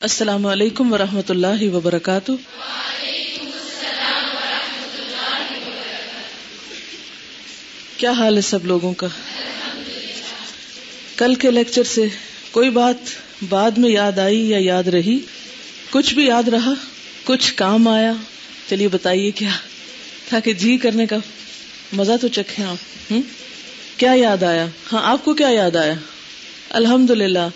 السلام علیکم ورحمۃ اللہ وبرکاتہ۔ کیا حال ہے سب لوگوں کا؟ کل کے لیکچر سے کوئی بات بعد میں یاد آئی یا یاد رہی؟ کچھ بھی یاد رہا، کچھ کام آیا۔ چلیے بتائیے کیا؟ تاکہ جی کرنے کا مزہ تو چکھے آپ۔ کیا یاد آیا؟ ہاں آپ کو کیا یاد آیا؟ الحمد للہ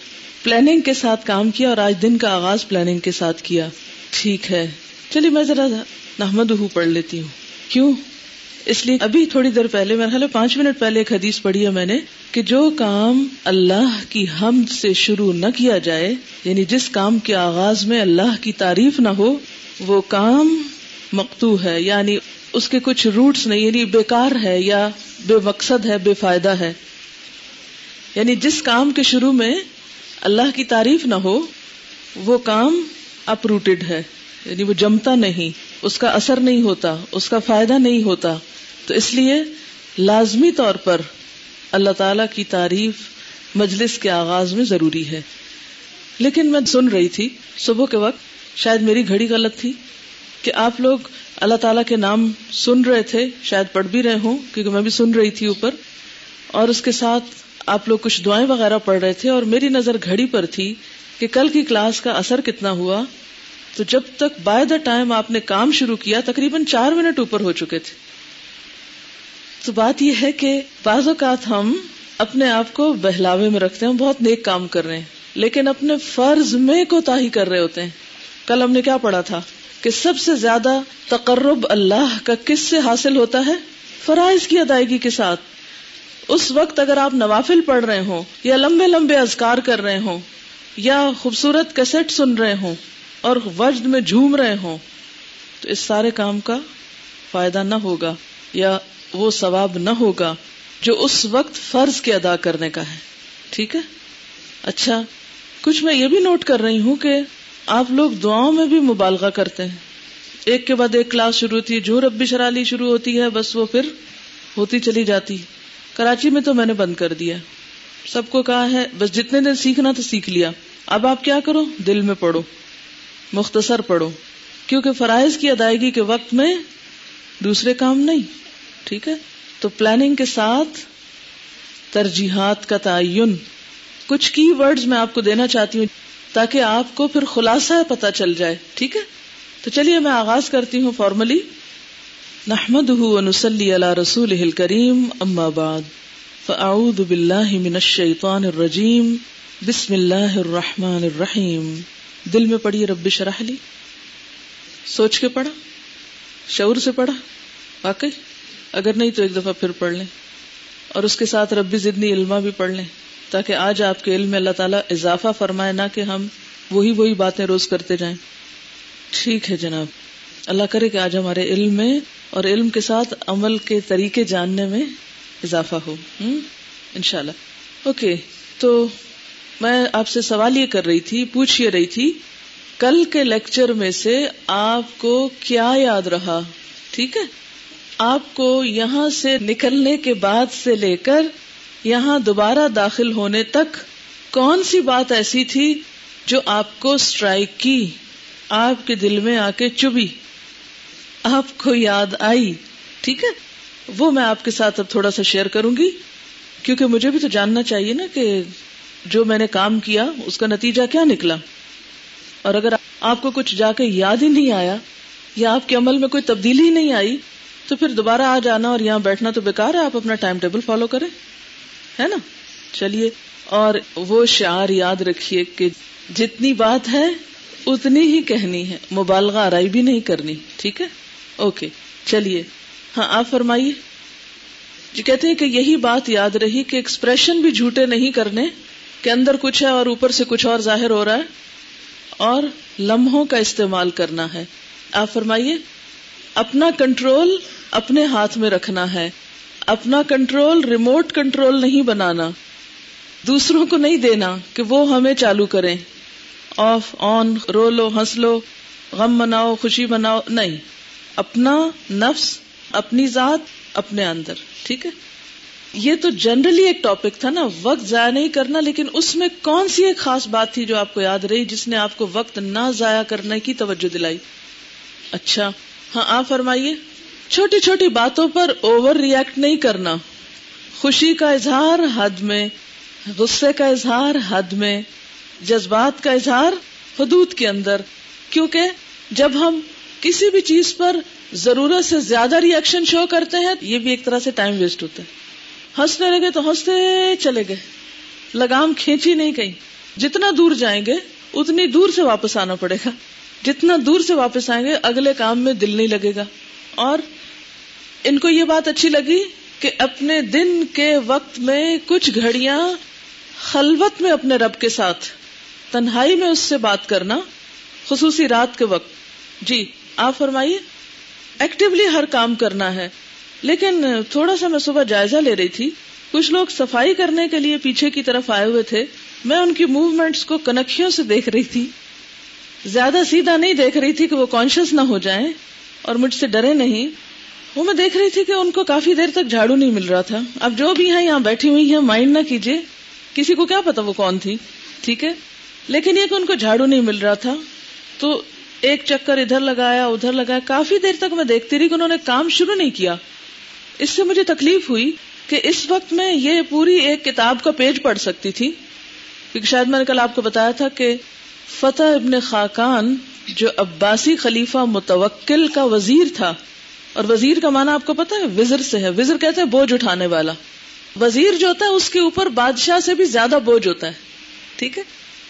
پلاننگ کے ساتھ کام کیا اور آج دن کا آغاز پلاننگ کے ساتھ کیا۔ ٹھیک ہے۔ چلیے، میں ذرا نحمد پڑھ لیتی ہوں۔ کیوں؟ اس لیے ابھی تھوڑی دیر پہلے، میرا خیال پانچ منٹ پہلے ایک حدیث پڑھی ہے میں نے کہ جو کام اللہ کی حمد سے شروع نہ کیا جائے یعنی جس کام کے آغاز میں اللہ کی تعریف نہ ہو، وہ کام مقتو ہے یعنی اس کے کچھ روٹس نہیں یعنی بیکار ہے یا بے مقصد ہے، بے فائدہ ہے۔ یعنی جس کام کے شروع میں اللہ کی تعریف نہ ہو، وہ کام اپروٹیڈ ہے یعنی وہ جمتا نہیں، اس کا اثر نہیں ہوتا، اس کا فائدہ نہیں ہوتا۔ تو اس لیے لازمی طور پر اللہ تعالی کی تعریف مجلس کے آغاز میں ضروری ہے۔ لیکن میں سن رہی تھی صبح کے وقت، شاید میری گھڑی غلط تھی، کہ آپ لوگ اللہ تعالیٰ کے نام سن رہے تھے، شاید پڑھ بھی رہے ہوں، کیونکہ میں بھی سن رہی تھی اوپر، اور اس کے ساتھ آپ لوگ کچھ دعائیں وغیرہ پڑھ رہے تھے اور میری نظر گھڑی پر تھی کہ کل کی کلاس کا اثر کتنا ہوا، تو جب تک بائی دا ٹائم آپ نے کام شروع کیا، تقریباً چار منٹ اوپر ہو چکے تھے۔ تو بات یہ ہے کہ بعض اوقات ہم اپنے آپ کو بہلاوے میں رکھتے ہیں بہت نیک کام کر رہے ہیں، لیکن اپنے فرض میں کوتا ہی کر رہے ہوتے ہیں۔ کل ہم نے کیا پڑھا تھا؟ کہ سب سے زیادہ تقرب اللہ کا کس سے حاصل ہوتا ہے؟ فرائض کی ادائیگی کے ساتھ۔ اس وقت اگر آپ نوافل پڑھ رہے ہوں یا لمبے لمبے ازکار کر رہے ہوں یا خوبصورت کیسٹ سن رہے ہوں اور وجد میں جھوم رہے ہوں، تو اس سارے کام کا فائدہ نہ ہوگا یا وہ ثواب نہ ہوگا جو اس وقت فرض کے ادا کرنے کا ہے۔ ٹھیک ہے؟ اچھا کچھ میں یہ بھی نوٹ کر رہی ہوں کہ آپ لوگ دعاؤں میں بھی مبالغہ کرتے ہیں۔ ایک کے بعد ایک کلاس شروع ہوتی ہے، جو ربی شرالی شروع ہوتی ہے، بس وہ پھر ہوتی چلی جاتی کراچی میں تو میں نے بند کر دیا سب کو کہا ہے، بس جتنے دن سیکھنا تو سیکھ لیا۔ اب آپ کیا کرو؟ دل میں پڑھو، مختصر پڑھو، کیونکہ فرائض کی ادائیگی کے وقت میں دوسرے کام نہیں، ٹھیک ہے؟ تو پلاننگ کے ساتھ ترجیحات کا تعین۔ کچھ کی ورڈز میں آپ کو دینا چاہتی ہوں تاکہ آپ کو پھر خلاصہ پتا چل جائے، ٹھیک ہے؟ تو چلیے میں آغاز کرتی ہوں فارملی نحمد ونسلی علی رسول کریم اما بعد فاعوذ باللہ من الشیطان الرجیم بسم اللہ الرحمن الرحیم دل میں پڑھی رب شرح لی سوچ کے پڑھا، شعور سے پڑھا، واقعی؟ اگر نہیں تو ایک دفعہ پھر پڑھ لیں، اور اس کے ساتھ ربی زدنی علما بھی پڑھ لیں، تاکہ آج آپ کے علم میں اللہ تعالیٰ اضافہ فرمائے، نہ کہ ہم وہی وہی باتیں روز کرتے جائیں۔ ٹھیک ہے جناب، اللہ کرے کہ آج ہمارے علم میں اور علم کے ساتھ عمل کے طریقے جاننے میں اضافہ ہو۔ ان شاء اللہ اوکے، تو میں آپ سے سوال یہ کر رہی تھی، پوچھ یہ رہی تھی، کل کے لیکچر میں سے آپ کو کیا یاد رہا؟ ٹھیک ہے؟ آپ کو یہاں سے نکلنے کے بعد سے لے کر یہاں دوبارہ داخل ہونے تک کون سی بات ایسی تھی جو آپ کو اسٹرائک کی، آپ کے دل میں آ کے چبھی؟ آپ کو یاد آئی؟ ٹھیک ہے؟ وہ میں آپ کے ساتھ اب تھوڑا سا شیئر کروں گی، کیونکہ مجھے بھی تو جاننا چاہیے نا کہ جو میں نے کام کیا، اس کا نتیجہ کیا نکلا۔ اور اگر آپ کو کچھ جا کے یاد ہی نہیں آیا، یا آپ کے عمل میں کوئی تبدیلی ہی نہیں آئی، تو پھر دوبارہ آ جانا اور یہاں بیٹھنا تو بیکار ہے، آپ اپنا ٹائم ٹیبل فالو کریں۔ ہے نا؟ چلیے، اور وہ شعار یاد رکھیے کہ جتنی بات ہے، اتنی ہی کہنی ہے۔ مبالغہ آرائی بھی نہیں کرنی، ٹھیک ہے؟ اوکے، چلیے۔ ہاں آپ فرمائیے۔ جی کہتے ہیں کہ یہی بات یاد رہی کہ ایکسپریشن بھی جھوٹے نہیں کرنے، کہ اندر کچھ ہے اور اوپر سے کچھ اور ظاہر ہو رہا ہے، اور لمحوں کا استعمال کرنا ہے۔ آپ فرمائیے۔ اپنا کنٹرول اپنے ہاتھ میں رکھنا ہے۔ اپنا کنٹرول ریموٹ کنٹرول نہیں بنانا۔ دوسروں کو نہیں دینا کہ وہ ہمیں چالو کریں۔ آف آن رو لو ہنس لو غم مناؤ، خوشی مناؤ، نہیں۔ اپنا نفس، اپنی ذات، اپنے اندر، ٹھیک ہے؟ یہ تو جنرلی ایک ٹاپک تھا نا، وقت ضائع نہیں کرنا، لیکن اس میں کون سی ایک خاص بات تھی جو آپ کو یاد رہی، جس نے آپ کو وقت نہ ضائع کرنے کی توجہ دلائی؟ اچھا ہاں آپ فرمائیے۔ چھوٹی چھوٹی باتوں پر اوور ریئیکٹ نہیں کرنا۔ خوشی کا اظہار حد میں، غصے کا اظہار حد میں، جذبات کا اظہار حدود کے اندر۔ کیونکہ جب ہم کسی بھی چیز پر ضرورت سے زیادہ ریئیکشن شو کرتے ہیں، یہ بھی ایک طرح سے ٹائم ویسٹ ہوتا ہے۔ ہنسنے لگے تو ہنستے چلے گئے۔ لگام کھینچی نہیں کہیں۔ جتنا دور جائیں گے، اتنی دور سے واپس آنا پڑے گا۔ جتنا دور سے واپس آئیں گے، اگلے کام میں دل نہیں لگے گا۔ اور ان کو یہ بات اچھی لگی کہ اپنے دن کے وقت میں کچھ گھڑیاں خلوت میں اپنے رب کے ساتھ، تنہائی میں اس سے بات کرنا، خصوصی رات کے وقت۔ جی آپ فرمائیے ایکٹیولی ہر کام کرنا ہے، لیکن تھوڑا سا میں صبح جائزہ لے رہی تھی، کچھ لوگ صفائی کرنے کے لیے پیچھے کی طرف آئے ہوئے تھے، میں ان کی موومینٹس کو کنکھیوں سے دیکھ رہی تھی، زیادہ سیدھا نہیں دیکھ رہی تھی کہ وہ کانشیس نہ ہو جائیں، اور مجھ سے ڈرے نہیں، وہ میں دیکھ رہی تھی کہ ان کو کافی دیر تک جھاڑو نہیں مل رہا تھا، اب جو بھی ہے یہاں بیٹھی ہوئی ہے مائنڈ نہ کیجیے کسی کو کیا پتا وہ کون تھی، ٹھیک ہے، لیکن یہ کہ ان کو جھاڑو نہیں مل رہا تھا، تو ایک چکر ادھر لگایا ادھر لگایا، کافی دیر تک میں دیکھتی رہی کہ انہوں نے کام شروع نہیں کیا۔ اس سے مجھے تکلیف ہوئی کہ اس وقت میں یہ پوری ایک کتاب کا پیج پڑھ سکتی تھی۔ کیونکہ شاید میں نے کل آپ کو بتایا تھا کہ فتح ابن خاکان جو عباسی خلیفہ متوکل کا وزیر تھا، اور وزیر کا معنی آپ کو پتا ہے، وزر سے ہے۔ وزر کہتے ہیں بوجھ اٹھانے والا۔ وزیر جو ہوتا ہے، اس کے اوپر بادشاہ سے بھی زیادہ بوجھ ہوتا ہے۔ ٹھیک ہے؟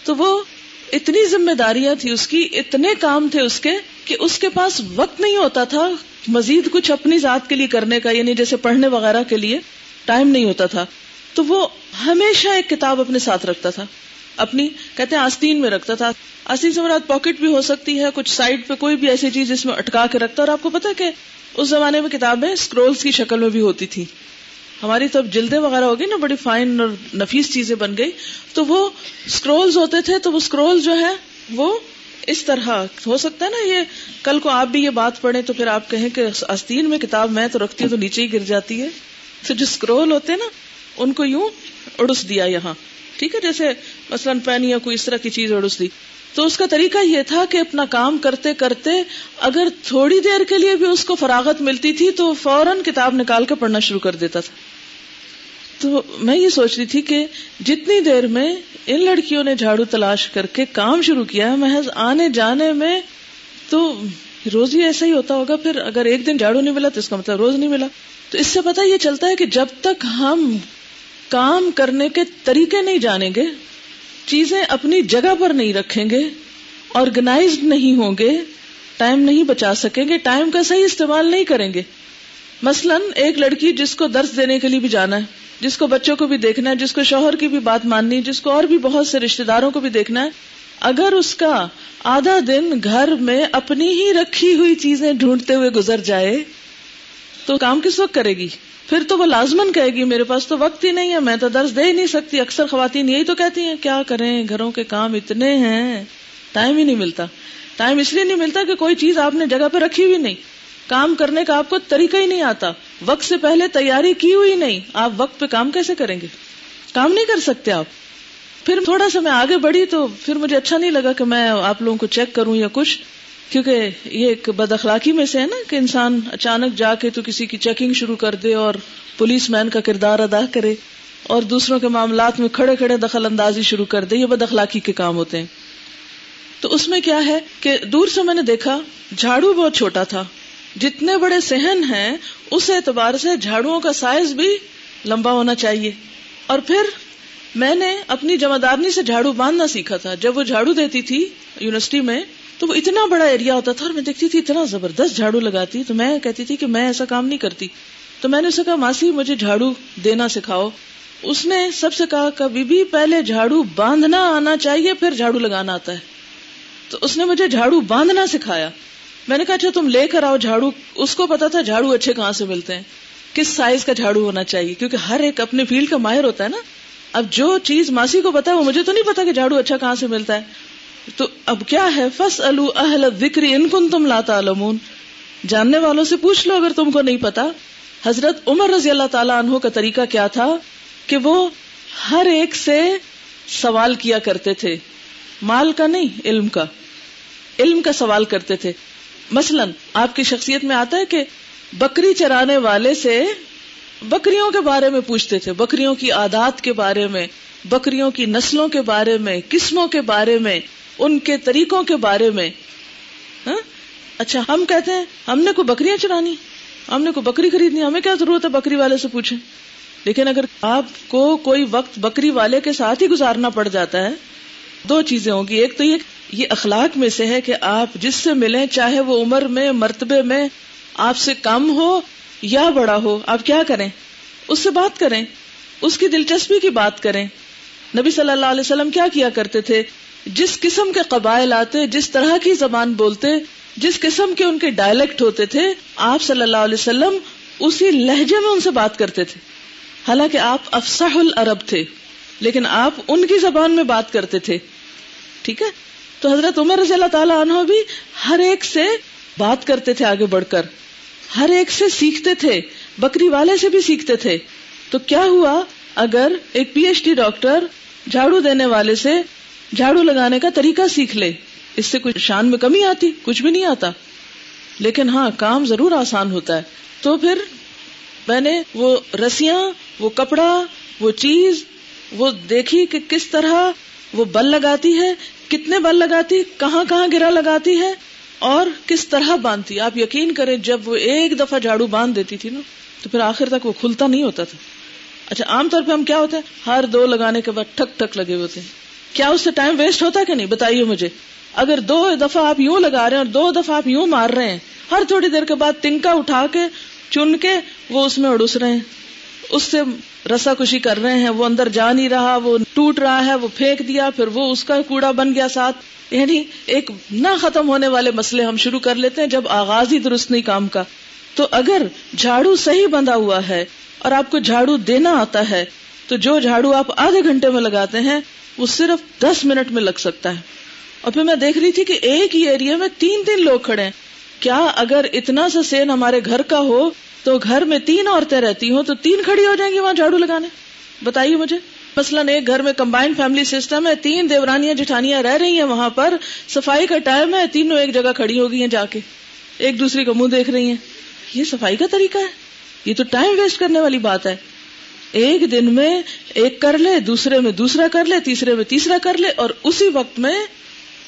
تو وہ اتنی ذمہ داریاں تھی اس کی، اتنے کام تھے اس کے کہ اس کے پاس وقت نہیں ہوتا تھا مزید کچھ اپنی ذات کے لیے کرنے کا یعنی جیسے پڑھنے وغیرہ کے لیے ٹائم نہیں ہوتا تھا۔ تو وہ ہمیشہ ایک کتاب اپنے ساتھ رکھتا تھا۔ اپنی، کہتے ہیں، آستین میں رکھتا تھا۔ آستین سے مراد پاکٹ بھی ہو سکتی ہے، کچھ سائڈ پہ کوئی بھی ایسی چیز جس میں اٹکا کے رکھتا، اور آپ کو پتا کہ اس زمانے میں کتابیں اسکرولس کی شکل میں بھی ہوتی تھی ہماری تو اب جلدیں وغیرہ ہوگی نا، بڑی فائن اور نفیس چیزیں بن گئی۔ تو وہ اسکرولز ہوتے تھے، تو وہ اسکرول جو ہے، وہ اس طرح ہو سکتا ہے نا، یہ کل کو آپ بھی یہ بات پڑھیں تو پھر آپ کہیں کہ آستین میں کتاب میں تو رکھتی ہوں تو نیچے ہی گر جاتی ہے۔ تو جو اسکرول ہوتے نا، ان کو یوں اڑس دیا یہاں۔ ٹھیک ہے، جیسے مثلاً پین یا کوئی اس طرح کی چیز اڑس دی۔ تو اس کا طریقہ یہ تھا کہ اپنا کام کرتے کرتے اگر تھوڑی دیر کے لیے بھی اس کو فراغت ملتی تھی تو فوراً کتاب نکال کے پڑھنا شروع کر دیتا تھا۔ تو میں یہ سوچ رہی تھی کہ جتنی دیر میں ان لڑکیوں نے جھاڑو تلاش کر کے کام شروع کیا محض آنے جانے میں تو روز ہی ایسا ہی ہوتا ہوگا، پھر اگر ایک دن جھاڑو نہیں ملا تو اس کا مطلب روز نہیں ملا۔ تو اس سے پتا یہ چلتا ہے کہ جب تک ہم کام کرنے کے طریقے نہیں جانیں گے، چیزیں اپنی جگہ پر نہیں رکھیں گے آرگنائزڈ نہیں ہوں گے ٹائم نہیں بچا سکیں گے ٹائم کا صحیح استعمال نہیں کریں گے۔ مثلاً ایک لڑکی جس کو درس دینے کے لیے بھی جانا ہے جس کو بچوں کو بھی دیکھنا ہے، جس کو شوہر کی بھی بات ماننی ہے، جس کو اور بھی بہت سے رشتے داروں کو بھی دیکھنا ہے، اگر اس کا آدھا دن گھر میں اپنی ہی رکھی ہوئی چیزیں ڈھونڈتے ہوئے گزر جائے، تو کام کس وقت کرے گی؟ پھر تو وہ لازمن کہے گی، میرے پاس تو وقت ہی نہیں ہے، میں تو درس دے ہی نہیں سکتی، اکثر خواتین یہی تو کہتی ہیں، کیا کریں، گھروں کے کام اتنے ہیں، ٹائم ہی نہیں ملتا۔ ٹائم اس لیے نہیں ملتا کہ کوئی چیز آپ نے جگہ پہ رکھی ہوئی نہیں۔ کام کرنے کا آپ کو طریقہ ہی نہیں آتا۔ وقت سے پہلے تیاری کی ہوئی نہیں آپ وقت پہ کام کیسے کریں گے کام نہیں کر سکتے آپ پھر تھوڑا سا میں آگے بڑھی تو پھر مجھے اچھا نہیں لگا کہ میں آپ لوگوں کو چیک کروں یا کچھ کیونکہ یہ ایک بد اخلاقی میں سے ہے نا کہ انسان اچانک جا کے تو کسی کی چیکنگ شروع کر دے اور پولیس مین کا کردار ادا کرے اور دوسروں کے معاملات میں کھڑے کھڑے دخل اندازی شروع کر دے، یہ بد اخلاقی کے کام ہوتے ہیں۔ تو اس میں کیا ہے کہ دور سے میں نے دیکھا، جھاڑو بہت چھوٹا تھا۔ جتنے بڑے سہن ہیں، اس اعتبار سے جھاڑو کا سائز بھی لمبا ہونا چاہیے۔ اور پھر میں نے اپنی جمعدارنی سے جھاڑو باندھنا سیکھا تھا۔ جب وہ جھاڑو دیتی تھی یونیورسٹی میں، تو وہ اتنا بڑا ایریا ہوتا تھا اور میں دیکھتی تھی اتنا زبردست جھاڑو لگاتی۔ تو میں کہتی تھی کہ میں ایسا کام نہیں کرتی۔ تو میں نے اسے کہا، ماسی، مجھے جھاڑو دینا سکھاؤ۔ اس نے سب سے کہا، کبھی بھی پہلے جھاڑو باندھنا آنا چاہیے، پھر جھاڑو لگانا آتا ہے۔ تو اس نے مجھے جھاڑو باندھنا سکھایا۔ میں نے کہا اچھا تم لے کر آؤ جھاڑو۔ اس کو پتا تھا جھاڑو اچھے کہاں سے ملتے ہیں۔ کس سائز کا جھاڑو ہونا چاہیے؟ کیونکہ ہر ایک اپنے فیلڈ کا ماہر ہوتا ہے نا۔ اب جو چیز ماسی کو پتا ہے، وہ مجھے تو نہیں پتا کہ جھاڑو اچھا کہاں سے ملتا ہے۔ تو اب کیا ہے؟ فس اہل ذکر ان کن تم لاتا جاننے والوں سے پوچھ لو اگر تم کو نہیں پتا۔ حضرت عمر رضی اللہ تعالیٰ عنہ کا طریقہ کیا تھا کہ وہ ہر ایک سے سوال کیا کرتے تھے۔ مال کا نہیں، علم کا۔ علم کا سوال کرتے تھے۔ مثلا آپ کی شخصیت میں آتا ہے کہ بکری چرانے والے سے بکریوں کے بارے میں پوچھتے تھے، بکریوں کی عادات کے بارے میں، بکریوں کی نسلوں کے بارے میں، قسموں کے بارے میں، ان کے طریقوں کے بارے میں۔ ہاں؟ اچھا ہم کہتے ہیں، ہم نے کوئی بکریاں چرانی؟ ہم نے کوئی بکری خریدنی؟ ہمیں کیا ضرورت ہے بکری والے سے پوچھیں؟ لیکن اگر آپ کو کوئی وقت بکری والے کے ساتھ ہی گزارنا پڑ جاتا ہے، دو چیزیں ہوگی ایک تو یہ یہ اخلاق میں سے ہے کہ آپ جس سے ملیں، چاہے وہ عمر میں، مرتبے میں، آپ سے کم ہو یا بڑا ہو، آپ کیا کریں؟ اس سے بات کریں، اس کی دلچسپی کی بات کریں۔ نبی صلی اللہ علیہ وسلم کیا کیا کرتے تھے؟ جس قسم کے قبائل آتے، جس طرح کی زبان بولتے، جس قسم کے ان کے ڈائلیکٹ ہوتے تھے، آپ صلی اللہ علیہ وسلم اسی لہجے میں ان سے بات کرتے تھے۔ حالانکہ آپ افسح العرب تھے، لیکن آپ ان کی زبان میں بات کرتے تھے۔ ٹھیک ہے؟ تو حضرت عمر رضی اللہ تعالیٰ عنہ بھی ہر ایک سے بات کرتے تھے آگے بڑھ کر۔ ہر ایک سے سیکھتے تھے، بکری والے سے بھی سیکھتے تھے۔ تو کیا ہوا اگر ایک پی ایچ ڈی ڈاکٹر جھاڑو دینے والے سے جھاڑو لگانے کا طریقہ سیکھ لے؟ اس سے کچھ شان میں کمی آتی؟ کچھ بھی نہیں آتا۔ لیکن ہاں کام ضرور آسان ہوتا ہے۔ تو پھر میں نے وہ رسیاں، وہ کپڑا، وہ چیز، وہ دیکھی کہ کس طرح وہ بل لگاتی ہے کتنے بل لگاتی، کہاں کہاں گرا لگاتی ہے اور کس طرح باندھتی۔ آپ یقین کریں، جب وہ ایک دفعہ جھاڑو باندھ دیتی تھی نا، تو پھر آخر تک وہ کھلتا نہیں ہوتا تھا۔ اچھا عام طور پہ ہم کیا ہوتے ہیں؟ ہر دو لگانے کے بعد ٹھک ٹھک لگے ہوتے ہیں۔ کیا اس سے ٹائم ویسٹ ہوتا کہ نہیں؟ بتائیے مجھے۔ اگر دو دفعہ آپ یوں لگا رہے ہیں اور دو دفعہ آپ یوں مار رہے ہیں، ہر تھوڑی دیر کے بعد تنکا اٹھا کے، چن کے وہ اس میں اڑس رہے ہیں۔ اس سے رسا کشی کر رہے ہیں، وہ اندر جا نہیں رہا، وہ ٹوٹ رہا ہے، وہ پھینک دیا، پھر وہ اس کا کوڑا بن گیا ساتھ۔ یعنی ایک نہ ختم ہونے والے مسئلے ہم شروع کر لیتے ہیں جب آغاز ہی درست نہیں کام کا۔ تو اگر جھاڑو صحیح بندھا ہوا ہے اور آپ کو جھاڑو دینا آتا ہے، تو جو جھاڑو آپ آدھے گھنٹے میں لگاتے ہیں، وہ صرف دس منٹ میں لگ سکتا ہے۔ اور پھر میں دیکھ رہی تھی کہ ایک ہی ایریا میں تین تین لوگ کھڑے ہیں۔ کیا اگر اتنا سا سین ہمارے گھر کا ہو تو گھر میں تین عورتیں رہتی ہوں تو تین کھڑی ہو جائیں گی وہاں جھاڑو لگانے؟ بتائیے مجھے۔ مثلاً ایک گھر میں کمبائنڈ فیملی سسٹم ہے، تین دیورانیاں، جٹھانیاں رہ رہی ہیں وہاں پر۔ صفائی کا ٹائم ہے، تینوں ایک جگہ کھڑی ہو گئی ہیں جا کے۔ ایک دوسری کو منہ دیکھ رہی ہیں۔ یہ صفائی کا طریقہ ہے؟ یہ تو ٹائم ویسٹ کرنے والی بات ہے۔ ایک دن میں ایک کر لے، دوسرے میں دوسرا کر لے، تیسرے میں تیسرا کر لے، اور اسی وقت میں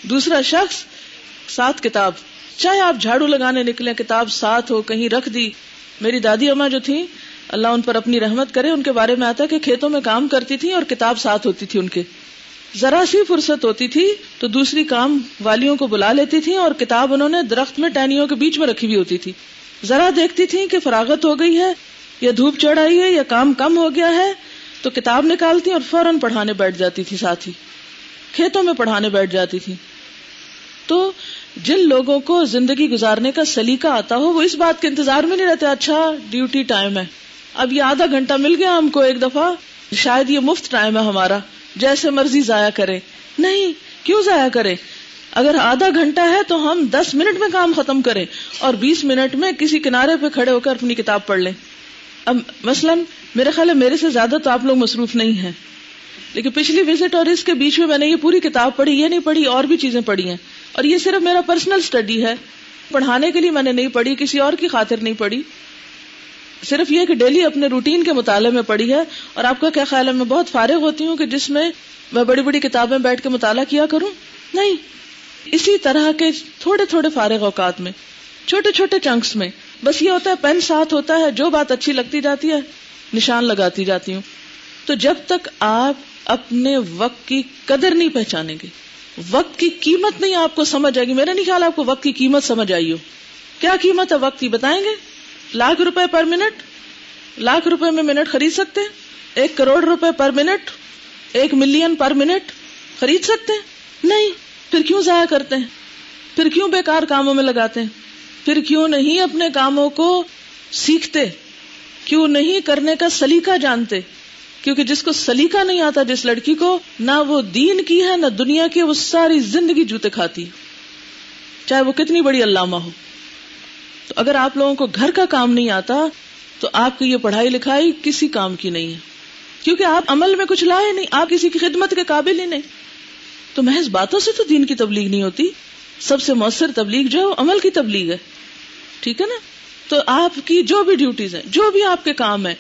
دوسرا شخص ساتھ کتاب، چاہے آپ جھاڑو لگانے نکلے کتاب ساتھ ہو، کہیں رکھ دی۔ میری دادی اما جو تھی اللہ ان پر اپنی رحمت کرے، ان کے بارے میں آتا کہ کھیتوں میں کام کرتی تھی اور کتاب ساتھ ہوتی تھی ان کے۔ ذرا سی فرصت ہوتی تھی تو دوسری کام والیوں کو بلا لیتی تھی اور کتاب انہوں نے درخت میں ٹہنیوں کے بیچ میں رکھی ہوئی ہوتی تھی۔ ذرا دیکھتی تھی کہ فراغت ہو گئی ہے، یا دھوپ چڑھ آئی ہے، یا کام کم ہو گیا ہے، تو کتاب نکالتی اور فوراً پڑھانے بیٹھ جاتی تھی ساتھ ہی کھیتوں میں پڑھانے بیٹھ جاتی تھی۔ تو جن لوگوں کو زندگی گزارنے کا سلیقہ آتا ہو، وہ اس بات کے انتظار میں نہیں رہتے اچھا ڈیوٹی ٹائم ہے۔ اب یہ آدھا گھنٹہ مل گیا ہم کو ایک دفعہ، شاید یہ مفت ٹائم ہے ہمارا، جیسے مرضی ضائع کرے۔ نہیں، کیوں ضائع کرے؟ اگر آدھا گھنٹہ ہے تو ہم دس منٹ میں کام ختم کریں اور بیس منٹ میں کسی کنارے پہ کھڑے ہو کر اپنی کتاب پڑھ لیں۔ اب مثلاً، میرے خیال ہے، میرے سے زیادہ تو آپ لوگ مصروف نہیں ہیں۔ لیکن پچھلی وزٹ اور اس کے بیچ میں میں نے یہ پوری کتاب پڑھی، یہ نہیں پڑھی، اور بھی چیزیں پڑھی ہیں۔ اور یہ صرف میرا پرسنل اسٹڈی ہے۔ پڑھانے کے لیے میں نے نہیں پڑھی، کسی اور کی خاطر نہیں پڑھی۔ صرف یہ کہ ڈیلی اپنے روٹین کے مطالعے میں پڑھی ہے۔ اور آپ کا کیا خیال ہے؟ میں بہت فارغ ہوتی ہوں کہ جس میں میں بڑی بڑی کتابیں بیٹھ کے مطالعہ کیا کروں؟ نہیں۔ اسی طرح کے تھوڑے تھوڑے فارغ اوقات میں، چھوٹے چھوٹے چنکس میں، بس یہ ہوتا ہے پین ساتھ ہوتا ہے، جو بات اچھی لگتی جاتی ہے، نشان لگاتی جاتی ہوں۔ تو جب تک آپ اپنے وقت کی قدر نہیں پہچانیں گے۔ وقت کی قیمت نہیں آپ کو سمجھ آئے گی۔ میرا نہیں خیال آپ کو وقت کی قیمت سمجھ آئی ہو۔ کیا قیمت ہے وقت کی؟ بتائیں گے؟ لاکھ روپے پر منٹ۔ لاکھ روپے میں منٹ خرید سکتے ہیں؟ ایک کروڑ روپے پر منٹ۔ ایک ملین پر منٹ۔ خرید سکتے ہیں؟ نہیں۔ پھر کیوں ضائع کرتے ہیں؟ پھر کیوں بیکار کاموں میں لگاتے ہیں؟ پھر کیوں نہیں اپنے کاموں کو سیکھتے؟ کیوں نہیں کرنے کا سلیقہ جانتے؟ کیونکہ جس کو سلیقہ نہیں آتا جس لڑکی کو، نہ وہ دین کی ہے، نہ دنیا کی، وہ ساری زندگی جوتے کھاتی۔ چاہے وہ کتنی بڑی علامہ ہو۔ تو اگر آپ لوگوں کو گھر کا کام نہیں آتا، تو آپ کی یہ pڑھائی لکھائی کسی کام کی نہیں ہے۔ کیونکہ آپ عمل میں کچھ لائے نہیں، آپ کسی کی خدمت کے قابل ہی نہیں۔ تو محض باتوں سے تو دین کی تبلیغ نہیں ہوتی۔ سب سے مؤثر تبلیغ جو ہے، وہ عمل کی تبلیغ ہے۔ ٹھیک ہے نا؟ تو آپ کی جو بھی ڈیوٹیز ہیں، جو بھی آپ کے کام ہے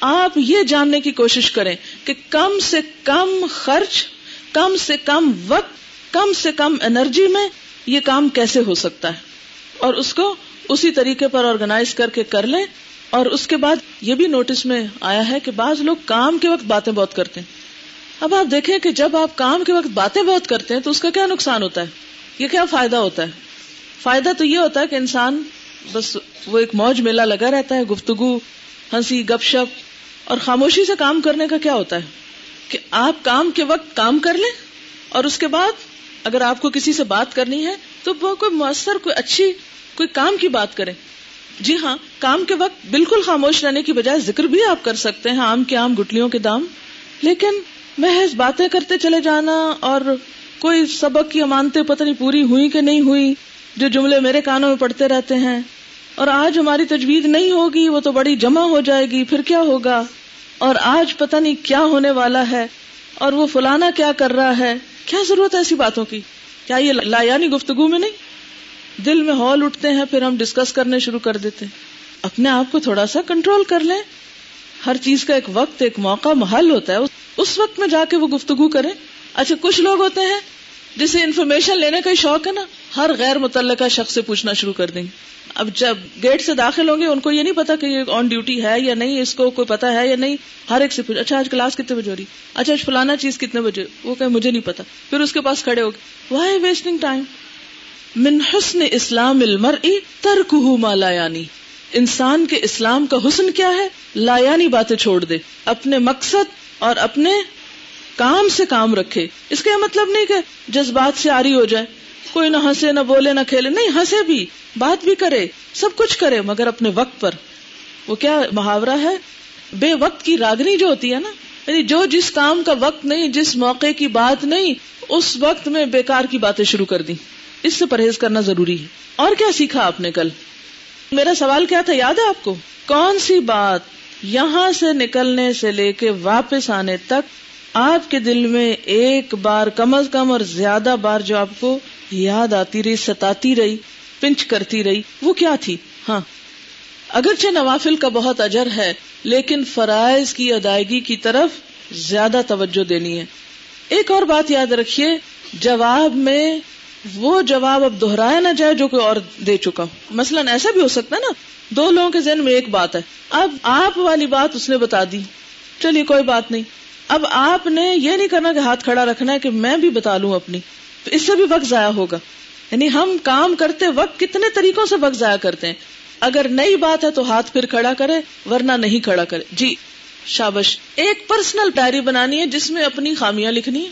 آپ یہ جاننے کی کوشش کریں کہ کم سے کم خرچ، کم سے کم وقت، کم سے کم انرجی میں یہ کام کیسے ہو سکتا ہے؟ اور اس کو اسی طریقے پر آرگنائز کر کے کر لیں۔ اور اس کے بعد یہ بھی نوٹس میں آیا ہے کہ بعض لوگ کام کے وقت باتیں بہت کرتے ہیں۔ اب آپ دیکھیں کہ جب آپ کام کے وقت باتیں بہت کرتے ہیں تو اس کا کیا نقصان ہوتا ہے؟ یہ کیا فائدہ ہوتا ہے؟ فائدہ تو یہ ہوتا ہے کہ انسان بس وہ ایک موج میلہ لگا رہتا ہے، گفتگو، ہنسی، گپ شپ اور خاموشی سے کام کرنے کا کیا ہوتا ہے؟ کہ آپ کام کے وقت کام کر لیں اور اس کے بعد اگر آپ کو کسی سے بات کرنی ہے تو وہ کوئی مؤثر، کوئی اچھی، کوئی کام کی بات کریں جی ہاں کام کے وقت بالکل خاموش رہنے کی بجائے ذکر بھی آپ کر سکتے ہیں، آم کے آم گٹلیوں کے دام۔ لیکن محض باتیں کرتے چلے جانا اور کوئی سبق کی امانتے پتہ نہیں پوری ہوئی کہ نہیں ہوئی جو جملے میرے کانوں میں پڑتے رہتے ہیں۔ اور آج ہماری تجویز نہیں ہوگی، وہ تو بڑی جمع ہو جائے گی، پھر کیا ہوگا؟ اور آج پتہ نہیں کیا ہونے والا ہے، اور وہ فلانا کیا کر رہا ہے؟ کیا ضرورت ہے ایسی باتوں کی؟ کیا یہ لایانی گفتگو میں نہیں؟ دل میں ہال اٹھتے ہیں، پھر ہم ڈسکس کرنے شروع کر دیتے ہیں۔ اپنے آپ کو تھوڑا سا کنٹرول کر لیں۔ ہر چیز کا ایک وقت، ایک موقع، محل ہوتا ہے۔ اس وقت میں جا کے وہ گفتگو کریں۔ اچھا کچھ لوگ ہوتے ہیں جسے انفارمیشن لینے کا شوق ہے نا؟ ہر غیر متعلقہ شخص سے پوچھنا شروع کر دیں۔ گے اب جب گیٹ سے داخل ہوں گے، ان کو یہ نہیں پتا کہ یہ آن ڈیوٹی ہے یا نہیں، اس کو کوئی پتا ہے یا نہیں۔ ہر ایک سے پوچھ اچھا آج کلاس کتنے بجے ہو رہی؟ اچھا آج فلانا چیز کتنے بجے؟ وہ کہ مجھے نہیں پتا۔ پھر اس کے پاس کھڑے ہو گئے۔ وائی ویسٹنگ ٹائم من حسن اسلام المر ترک مالا یعنی۔ انسان کے اسلام کا حسن کیا ہے؟ لایانی باتیں چھوڑ دے۔ اپنے مقصد اور اپنے کام سے کام رکھے۔ اس کا مطلب نہیں کہ جذبات سے آری ہو جائے۔ کوئی نہ ہنسے نہ بولے نہ کھیلے۔ نہیں، ہنسے بھی، بات بھی کرے، سب کچھ کرے، مگر اپنے وقت پر۔ وہ کیا محاورہ ہے؟ بے وقت کی راگنی جو ہوتی ہے نا یعنی جو جس کام کا وقت نہیں، جس موقع کی بات نہیں، اس وقت میں بیکار کی باتیں شروع کر دی اس سے پرہیز کرنا ضروری ہے۔ اور کیا سیکھا آپ نے کل؟ میرا سوال کیا تھا، یاد ہے آپ کو؟ کون سی بات یہاں سے نکلنے سے لے کے واپس آنے تک آپ کے دل میں ایک بار کم از کم اور زیادہ بار جو آپ کو یاد آتی رہی، ستاتی رہی، پنچ کرتی رہی، وہ کیا تھی؟ ہاں۔ اگرچہ نوافل کا بہت اجر ہے، لیکن فرائض کی ادائیگی کی طرف زیادہ توجہ دینی ہے۔ ایک اور بات یاد رکھیے، جواب میں وہ جواب اب دہرایا نہ جائے جو کوئی اور دے چکا ہو۔ مثلاً ایسا بھی ہو سکتا ہے نا، دو لوگوں کے ذہن میں ایک بات ہے۔ اب آپ والی بات اس نے بتا دی۔ چلیے، کوئی بات نہیں۔ اب آپ نے یہ نہیں کرنا کہ ہاتھ کھڑا رکھنا ہے کہ میں بھی بتا لوں اپنی۔ تو اس سے بھی وقت ضائع ہوگا۔ یعنی ہم کام کرتے وقت کتنے طریقوں سے وقت ضائع کرتے ہیں۔ اگر نئی بات ہے تو ہاتھ پھر کھڑا کرے، ورنہ نہیں کھڑا کرے۔ جی شابش، ایک پرسنل ڈائری بنانی ہے جس میں اپنی خامیاں لکھنی ہے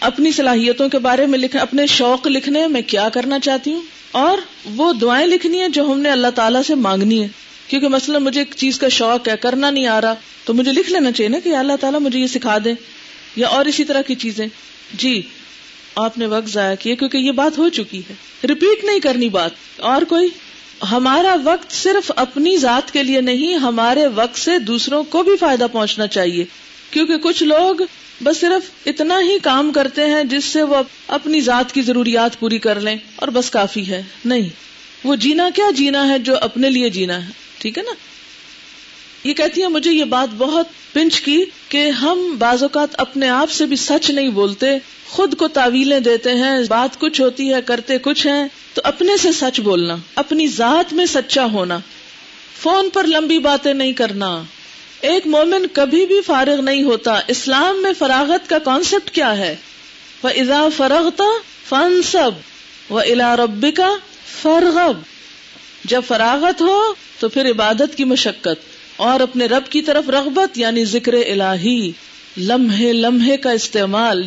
اپنی صلاحیتوں کے بارے میں لکھنے، اپنے شوق لکھنے، میں کیا کرنا چاہتی ہوں؟ اور وہ دعائیں لکھنی ہے جو ہم نے اللہ تعالیٰ سے مانگنی ہے کیونکہ مثلا مجھے ایک چیز کا شوق ہے، کرنا نہیں آ رہا، تو مجھے لکھ لینا چاہیے نا کہ اللہ تعالیٰ مجھے یہ سکھا دے، یا اور اسی طرح کی چیزیں۔ جی آپ نے وقت ضائع کیا کیونکہ یہ بات ہو چکی ہے۔ ریپیٹ نہیں کرنی بات۔ اور کوئی؟ ہمارا وقت صرف اپنی ذات کے لیے نہیں، ہمارے وقت سے دوسروں کو بھی فائدہ پہنچنا چاہیے۔ کیونکہ کچھ لوگ بس صرف اتنا ہی کام کرتے ہیں جس سے وہ اپنی ذات کی ضروریات پوری کر لیں اور بس کافی ہے۔ نہیں، وہ جینا کیا جینا ہے جو اپنے لیے جینا ہے؟ ٹھیک ہے نا؟ یہ کہتی ہے مجھے یہ بات بہت پنچ کی کہ ہم بعض اوقات اپنے آپ سے بھی سچ نہیں بولتے، خود کو تعویلیں دیتے ہیں، بات کچھ ہوتی ہے، کرتے کچھ ہیں، تو اپنے سے سچ بولنا، اپنی ذات میں سچا ہونا، فون پر لمبی باتیں نہیں کرنا۔ ایک مومن کبھی بھی فارغ نہیں ہوتا۔ اسلام میں فراغت کا کانسیپٹ کیا ہے؟ وہ اضا فرغتا فن سب و الا ربی کا فرغب جب فراغت ہو تو پھر عبادت کی مشقت اور اپنے رب کی طرف رغبت یعنی ذکر الہی، لمحے لمحے کا استعمال۔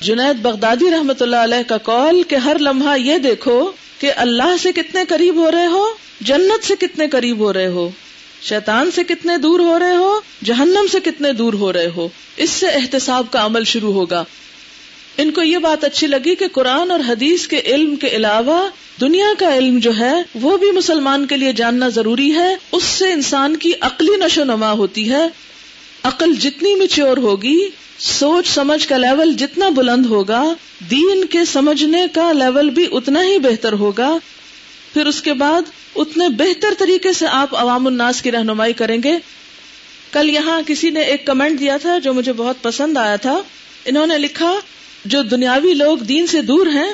جنید بغدادی رحمت اللہ علیہ کا کال کہ ہر لمحہ یہ دیکھو کہ اللہ سے کتنے قریب ہو رہے ہو، جنت سے کتنے قریب ہو رہے ہو، شیطان سے کتنے دور ہو رہے ہو، جہنم سے کتنے دور ہو رہے ہو۔ اس سے احتساب کا عمل شروع ہوگا۔ ان کو یہ بات اچھی لگی کہ قرآن اور حدیث کے علم کے علاوہ دنیا کا علم جو ہے وہ بھی مسلمان کے لیے جاننا ضروری ہے۔ اس سے انسان کی عقلی نشو نما ہوتی ہے۔ عقل جتنی میچور ہوگی، سوچ سمجھ کا لیول جتنا بلند ہوگا، دین کے سمجھنے کا لیول بھی اتنا ہی بہتر ہوگا۔ پھر اس کے بعد اتنے بہتر طریقے سے آپ عوام الناس کی رہنمائی کریں گے۔ کل یہاں کسی نے ایک کمنٹ دیا تھا جو مجھے بہت پسند آیا تھا۔ انہوں نے لکھا جو دنیاوی لوگ دین سے دور ہیں،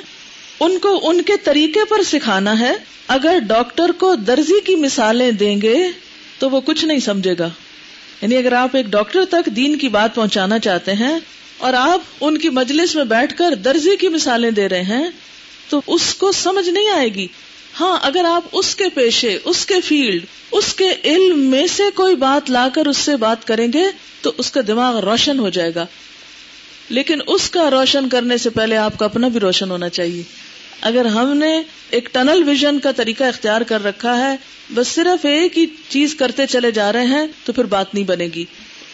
ان کو ان کے طریقے پر سکھانا ہے۔ اگر ڈاکٹر کو درزی کی مثالیں دیں گے، تو وہ کچھ نہیں سمجھے گا۔ یعنی اگر آپ ایک ڈاکٹر تک دین کی بات پہنچانا چاہتے ہیں اور آپ ان کی مجلس میں بیٹھ کر درزی کی مثالیں دے رہے ہیں، تو اس کو سمجھ نہیں آئے گی۔ ہاں اگر آپ اس کے پیشے، اس کے فیلڈ، اس کے علم میں سے کوئی بات لا کر اس سے بات کریں گے، تو اس کا دماغ روشن ہو جائے گا۔ لیکن اس کا روشن کرنے سے پہلے آپ کا اپنا بھی روشن ہونا چاہیے۔ اگر ہم نے ایک ٹنل ویژن کا طریقہ اختیار کر رکھا ہے، بس صرف ایک ہی چیز کرتے چلے جا رہے ہیں، تو پھر بات نہیں بنے گی۔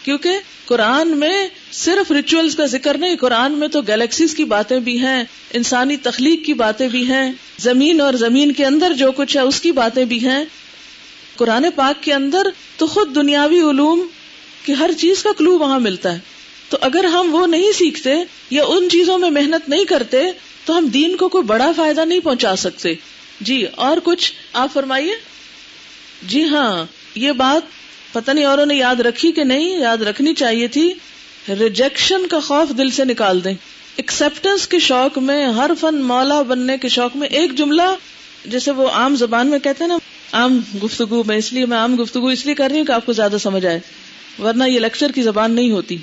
کیونکہ قرآن میں صرف ریچولس کا ذکر نہیں، قرآن میں تو گلیکسیز کی باتیں بھی ہیں، انسانی تخلیق کی باتیں بھی ہیں، زمین اور زمین کے اندر جو کچھ ہے، اس کی باتیں بھی ہیں۔ قرآن پاک کے اندر تو خود دنیاوی علوم کی ہر چیز کا کلو وہاں ملتا ہے۔ تو اگر ہم وہ نہیں سیکھتے یا ان چیزوں میں محنت نہیں کرتے، تو ہم دین کو کوئی بڑا فائدہ نہیں پہنچا سکتے۔ جی اور کچھ آپ فرمائیے؟ جی ہاں یہ بات پتہ نہیں اوروں نے یاد رکھی کہ نہیں، یاد رکھنی چاہیے تھی۔ ریجیکشن کا خوف دل سے نکال دیں۔ ایکسپٹینس کے شوق میں، ہر فن مولا بننے کے شوق میں ایک جملہ، جیسے وہ عام زبان میں کہتے ہیں نا، عام گفتگو میں، اس لیے میں عام گفتگو اس لیے کر رہی ہوں کہ آپ کو زیادہ سمجھ آئے، ورنہ یہ لیکچر کی زبان نہیں ہوتی۔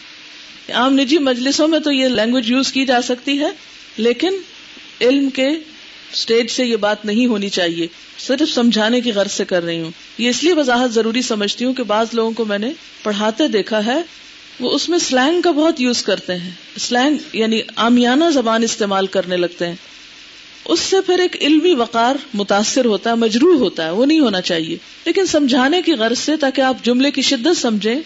عام نجی مجلسوں میں تو یہ لینگویج یوز کی جا سکتی ہے، لیکن علم کے اسٹیج سے یہ بات نہیں ہونی چاہیے۔ صرف سمجھانے کی غرض سے کر رہی ہوں۔ یہ اس لیے وضاحت ضروری سمجھتی ہوں کہ بعض لوگوں کو میں نے پڑھاتے دیکھا ہے، وہ اس میں سلینگ کا بہت یوز کرتے ہیں۔ سلینگ یعنی آمیانہ زبان استعمال کرنے لگتے ہیں۔ اس سے پھر ایک علمی وقار متاثر ہوتا ہے، مجروح ہوتا ہے، وہ نہیں ہونا چاہیے۔ لیکن سمجھانے کی غرض سے تاکہ آپ جملے کی شدت سمجھیں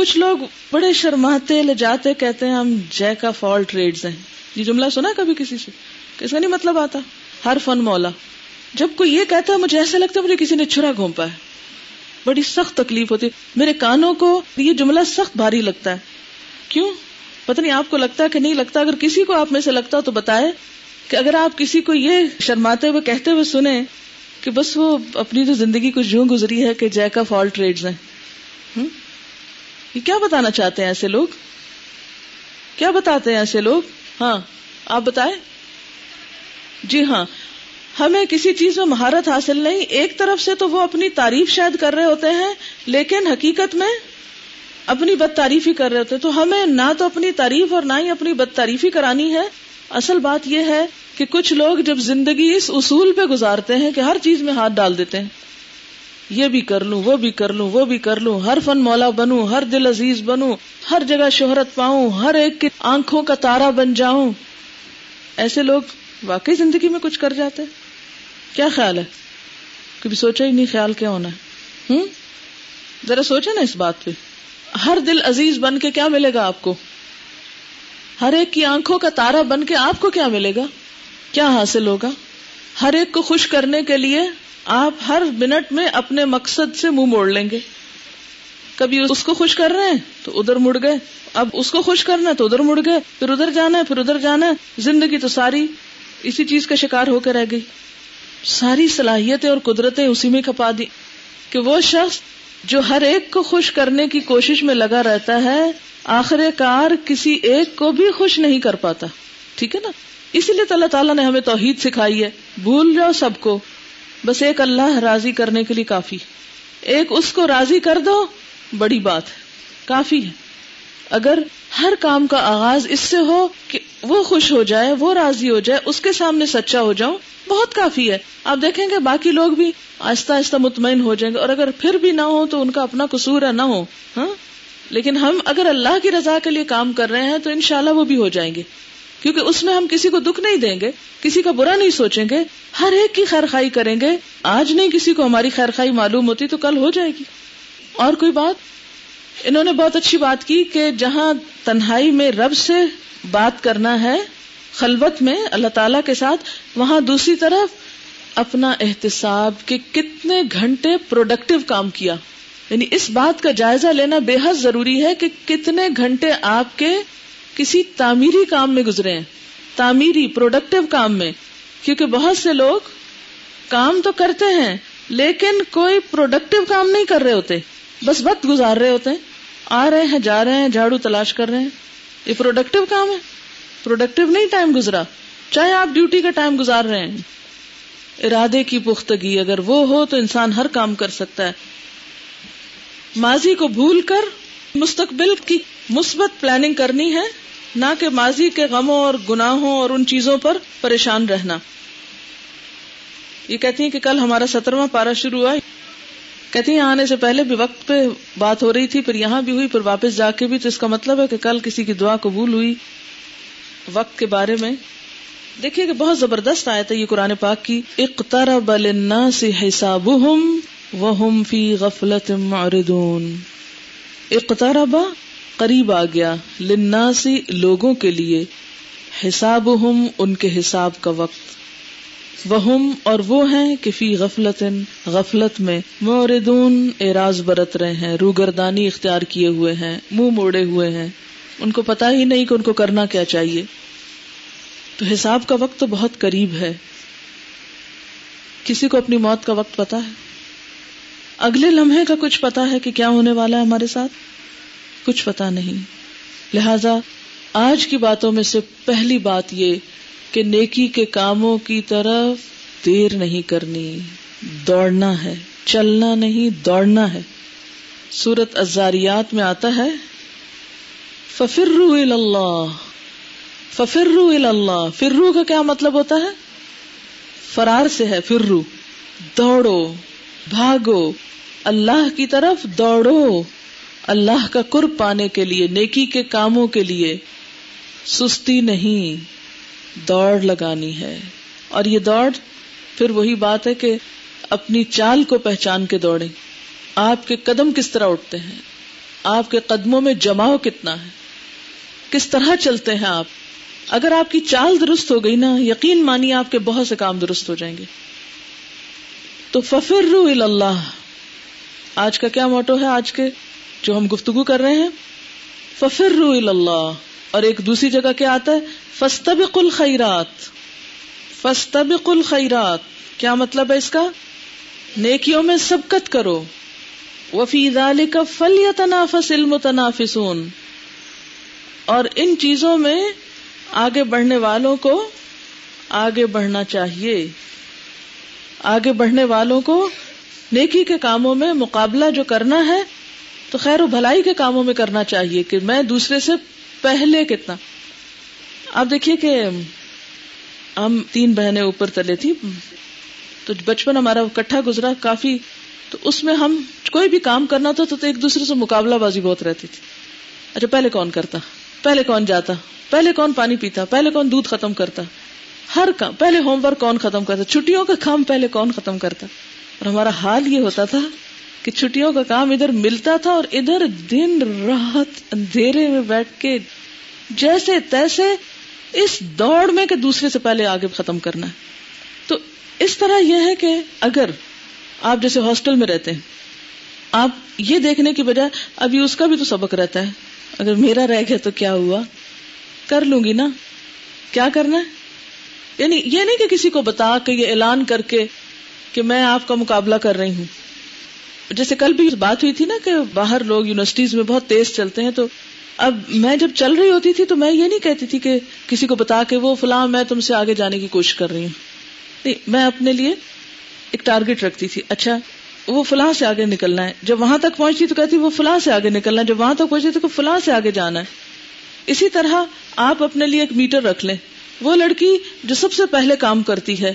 کچھ لوگ بڑے شرماتے لے جاتے کہتے ہیں، ہم جیک آف آل ٹریڈز ہیں۔ یہ جملہ سنا کبھی کسی سے؟ کس کا نہیں مطلب آتا؟ ہر فن مولا۔ جب کوئی یہ کہتا ہے، مجھے ایسا لگتا ہے مجھے کسی نے چھرا گھونپا ہے۔ بڑی سخت تکلیف ہوتی ہے۔ میرے کانوں کو یہ جملہ سخت بھاری لگتا ہے۔ کیوں؟ پتہ نہیں، آپ کو لگتا ہے کہ نہیں لگتا؟ اگر کسی کو آپ میں سے لگتا تو بتائے کہ اگر آپ کسی کو یہ شرماتے ہوئے کہتے ہوئے سنیں کہ بس وہ اپنی تو زندگی کچھ یوں گزری ہے کہ جیک آف آل ٹریڈز ہیں۔ یہ کیا بتانا چاہتے ہیں ایسے لوگ؟ کیا بتاتے ہیں ایسے لوگ؟ ہاں آپ بتائیں۔ جی ہاں ہمیں کسی چیز میں مہارت حاصل نہیں، ایک طرف سے تو وہ اپنی تعریف شاید کر رہے ہوتے ہیں، لیکن حقیقت میں اپنی بد تعریفی کر رہے ہوتے تو ہمیں نہ تو اپنی تعریف اور نہ ہی اپنی بد تعریفی کرانی ہے۔ اصل بات یہ ہے کہ کچھ لوگ جب زندگی اس اصول پہ گزارتے ہیں کہ ہر چیز میں ہاتھ ڈال دیتے ہیں۔ یہ بھی کر لوں، وہ بھی کر لوں، وہ بھی کر لوں، ہر فن مولا بنوں، ہر دل عزیز بنوں، ہر جگہ شہرت پاؤں، ہر ایک کی آنکھوں کا تارا بن جاؤں۔ ایسے لوگ واقعی زندگی میں کچھ کر جاتے کیا خیال ہے؟ کبھی سوچا ہی نہیں خیال کیا ہونا ہے۔ ہوں؟ ذرا سوچے نا اس بات پہ۔ ہر دل عزیز بن کے کیا ملے گا آپ کو؟ ہر ایک کی آنکھوں کا تارا بن کے آپ کو کیا ملے گا؟ کیا حاصل ہوگا؟ ہر ایک کو خوش کرنے کے لیے آپ ہر منٹ میں اپنے مقصد سے منہ موڑ لیں گے۔ کبھی اس کو خوش کر رہے ہیں تو ادھر مڑ گئے۔ اب اس کو خوش کرنا تو ادھر مڑ گئے۔ پھر ادھر جانا ہے، پھر ادھر جانا ہے۔ زندگی تو ساری اسی چیز کا شکار ہو کے رہ گئی۔ ساری صلاحیتیں اور قدرتیں اسی میں کھپا دی کہ وہ شخص جو ہر ایک کو خوش کرنے کی کوشش میں لگا رہتا ہے، آخر کار کسی ایک کو بھی خوش نہیں کر پاتا۔ ٹھیک ہے نا؟ اسی لیے اللہ تعالیٰ نے ہمیں توحید سکھائی ہے۔ بھول جاؤ سب کو۔ بس ایک اللہ راضی کرنے کے لیے کافی ایک اس کو راضی کر دو، بڑی بات ہے۔ کافی ہے۔ اگر ہر کام کا آغاز اس سے ہو کہ وہ خوش ہو جائے، وہ راضی ہو جائے، اس کے سامنے سچا ہو جاؤں، بہت کافی ہے۔ آپ دیکھیں گے باقی لوگ بھی آہستہ آہستہ مطمئن ہو جائیں گے، اور اگر پھر بھی نہ ہو تو ان کا اپنا قصور ہے نہ ہو۔ ہاں؟ لیکن ہم اگر اللہ کی رضا کے لیے کام کر رہے ہیں تو انشاءاللہ وہ بھی ہو جائیں گے۔ کیونکہ اس میں ہم کسی کو دکھ نہیں دیں گے، کسی کا برا نہیں سوچیں گے، ہر ایک کی خیر خائی کریں گے۔ آج نہیں کسی کو ہماری خیر خائی معلوم ہوتی تو کل ہو جائے گی۔ اور کوئی بات؟ انہوں نے بہت اچھی بات کی کہ جہاں تنہائی میں رب سے بات کرنا ہے، خلوت میں اللہ تعالی کے ساتھ، وہاں دوسری طرف اپنا احتساب کہ کتنے گھنٹے پروڈکٹیو کام کیا۔ یعنی اس بات کا جائزہ لینا بے حد ضروری ہے کہ کتنے گھنٹے آپ کے کسی تعمیری کام میں گزرے ہیں، تعمیری پروڈکٹیو کام میں، کیونکہ بہت سے لوگ کام تو کرتے ہیں، لیکن کوئی پروڈکٹیو کام نہیں کر رہے ہوتے، بس وقت گزار رہے ہوتے ہیں۔ آ رہے ہیں، جا رہے ہیں، جھاڑو تلاش کر رہے ہیں۔ یہ پروڈکٹیو کام ہے۔ پروڈکٹیو نہیں ٹائم گزرا، چاہے آپ ڈیوٹی کا ٹائم گزار رہے ہیں۔ ارادے کی پختگی، اگر وہ ہو تو انسان ہر کام کر سکتا ہے۔ ماضی کو بھول کر مستقبل کی مثبت پلاننگ کرنی ہے۔ نہ کہ ماضی کے غموں اور گناہوں اور ان چیزوں پر پریشان رہنا۔ یہ کہتی ہیں کہ کل ہمارا سترواں پارا شروع ہوا۔ کہتی ہیں آنے سے پہلے بھی وقت پہ بات ہو رہی تھی پھر یہاں بھی ہوئی پھر واپس جا کے بھی۔ تو اس کا مطلب ہے کہ کل کسی کی دعا قبول ہوئی۔ وقت کے بارے میں۔ دیکھیے کہ بہت زبردست آیا تھا یہ قرآن پاک کی۔ اقترب للناس حسابهم وهم فی غفلت معرضون۔ اقترب قریب آ گیا۔ للناس لوگوں کے لیے حسابهم ان کے حساب کا وقت۔ وہم اور وہ ہیں کہ فی غفلت غفلت میں موردون اراض برت رہے ہیں، روگردانی اختیار کیے ہوئے ہیں، منہ مو موڑے ہوئے ہیں۔ ان کو پتا ہی نہیں کہ ان کو کرنا کیا چاہیے۔ تو حساب کا وقت تو بہت قریب ہے۔ کسی کو اپنی موت کا وقت پتا ہے؟ اگلے لمحے کا کچھ پتا ہے کہ کیا ہونے والا ہے ہمارے ساتھ؟ کچھ پتا نہیں۔ لہذا آج کی باتوں میں سے پہلی بات یہ کہ نیکی کے کاموں کی طرف دیر نہیں کرنی، دوڑنا ہے، چلنا نہیں، دوڑنا ہے۔ سورت ازاریات میں آتا ہے ففرو اللہ ففرو اللہ فرو کا کیا مطلب ہوتا ہے؟ فرار سے ہے فرو دوڑو، بھاگو، اللہ کی طرف دوڑو۔ اللہ کا قرب پانے کے لیے، نیکی کے کاموں کے لیے سستی نہیں، دوڑ لگانی ہے۔ اور یہ دوڑ پھر وہی بات ہے کہ اپنی چال کو پہچان کے دوڑے آپ کے قدم کس طرح اٹھتے ہیں؟ آپ کے قدموں میں جماؤ کتنا ہے؟ کس طرح چلتے ہیں آپ؟ اگر آپ کی چال درست ہو گئی نا، یقین مانی آپ کے بہت سے کام درست ہو جائیں گے۔ تو ففر رو اللہ۔ آج کا کیا موٹو ہے؟ آج کے جو ہم گفتگو کر رہے ہیں۔ ففر رو اللہ اور ایک دوسری جگہ کیا آتا ہے؟ فستبق الخیرات فستبق الخیرات کیا مطلب ہے اس کا؟ نیکیوں میں سبقت کرو۔ وفی ذالک فلیتنافس المتنافسون۔ اور ان چیزوں میں آگے بڑھنے والوں کو آگے بڑھنا چاہیے۔ آگے بڑھنے والوں کو نیکی کے کاموں میں مقابلہ جو کرنا ہے تو خیر و بھلائی کے کاموں میں کرنا چاہیے کہ میں دوسرے سے پہلے کتنا۔ آپ دیکھیے کہ ہم تین بہنیں اوپر تلے تھی تو بچپن ہمارا کٹھا گزرا کافی۔ تو اس میں ہم کوئی بھی کام کرنا تھا تو ایک دوسرے سے مقابلہ بازی بہت رہتی تھی۔ اچھا پہلے کون کرتا؟ پہلے کون جاتا؟ پہلے کون پانی پیتا؟ پہلے کون دودھ ختم کرتا؟ ہر کام، پہلے ہوم ورک کون ختم کرتا؟ چھٹیوں کا کام پہلے کون ختم کرتا؟ اور ہمارا حال یہ ہوتا تھا کہ چھٹیوں کا کام ادھر ملتا تھا اور ادھر دن رات اندھیرے میں بیٹھ کے جیسے تیسے اس دوڑ میں کہ دوسرے سے پہلے آگے ختم کرنا ہے۔ تو اس طرح یہ ہے کہ اگر آپ جیسے ہاسٹل میں رہتے ہیں، آپ یہ دیکھنے کی بجائے ابھی اس کا بھی تو سبق رہتا ہے۔ اگر میرا رہ گیا تو کیا ہوا؟ کر لوں گی نا؟ کیا کرنا ہے؟ یعنی یہ نہیں کہ کسی کو بتا کہ یہ اعلان کر کے کہ میں آپ کا مقابلہ کر رہی ہوں۔ جیسے کل بھی بات ہوئی تھی نا کہ باہر لوگ یونیورسٹیز میں بہت تیز چلتے ہیں، تو اب میں جب چل رہی ہوتی تھی تو میں یہ نہیں کہتی تھی کہ کسی کو بتا کے وہ فلاں میں تم سے آگے جانے کی کوشش کر رہی ہوں۔ نہیں، میں اپنے لیے ایک ٹارگیٹ رکھتی تھی۔ اچھا وہ فلاں سے آگے نکلنا ہے۔ جب وہاں تک پہنچتی تو کہتی وہ فلاں سے آگے نکلنا ہے۔ جب وہاں تک پہنچتی تو فلاں سے آگے جانا ہے۔ اسی طرح آپ اپنے لیے ایک میٹر رکھ لیں۔ وہ لڑکی جو سب سے پہلے کام کرتی ہے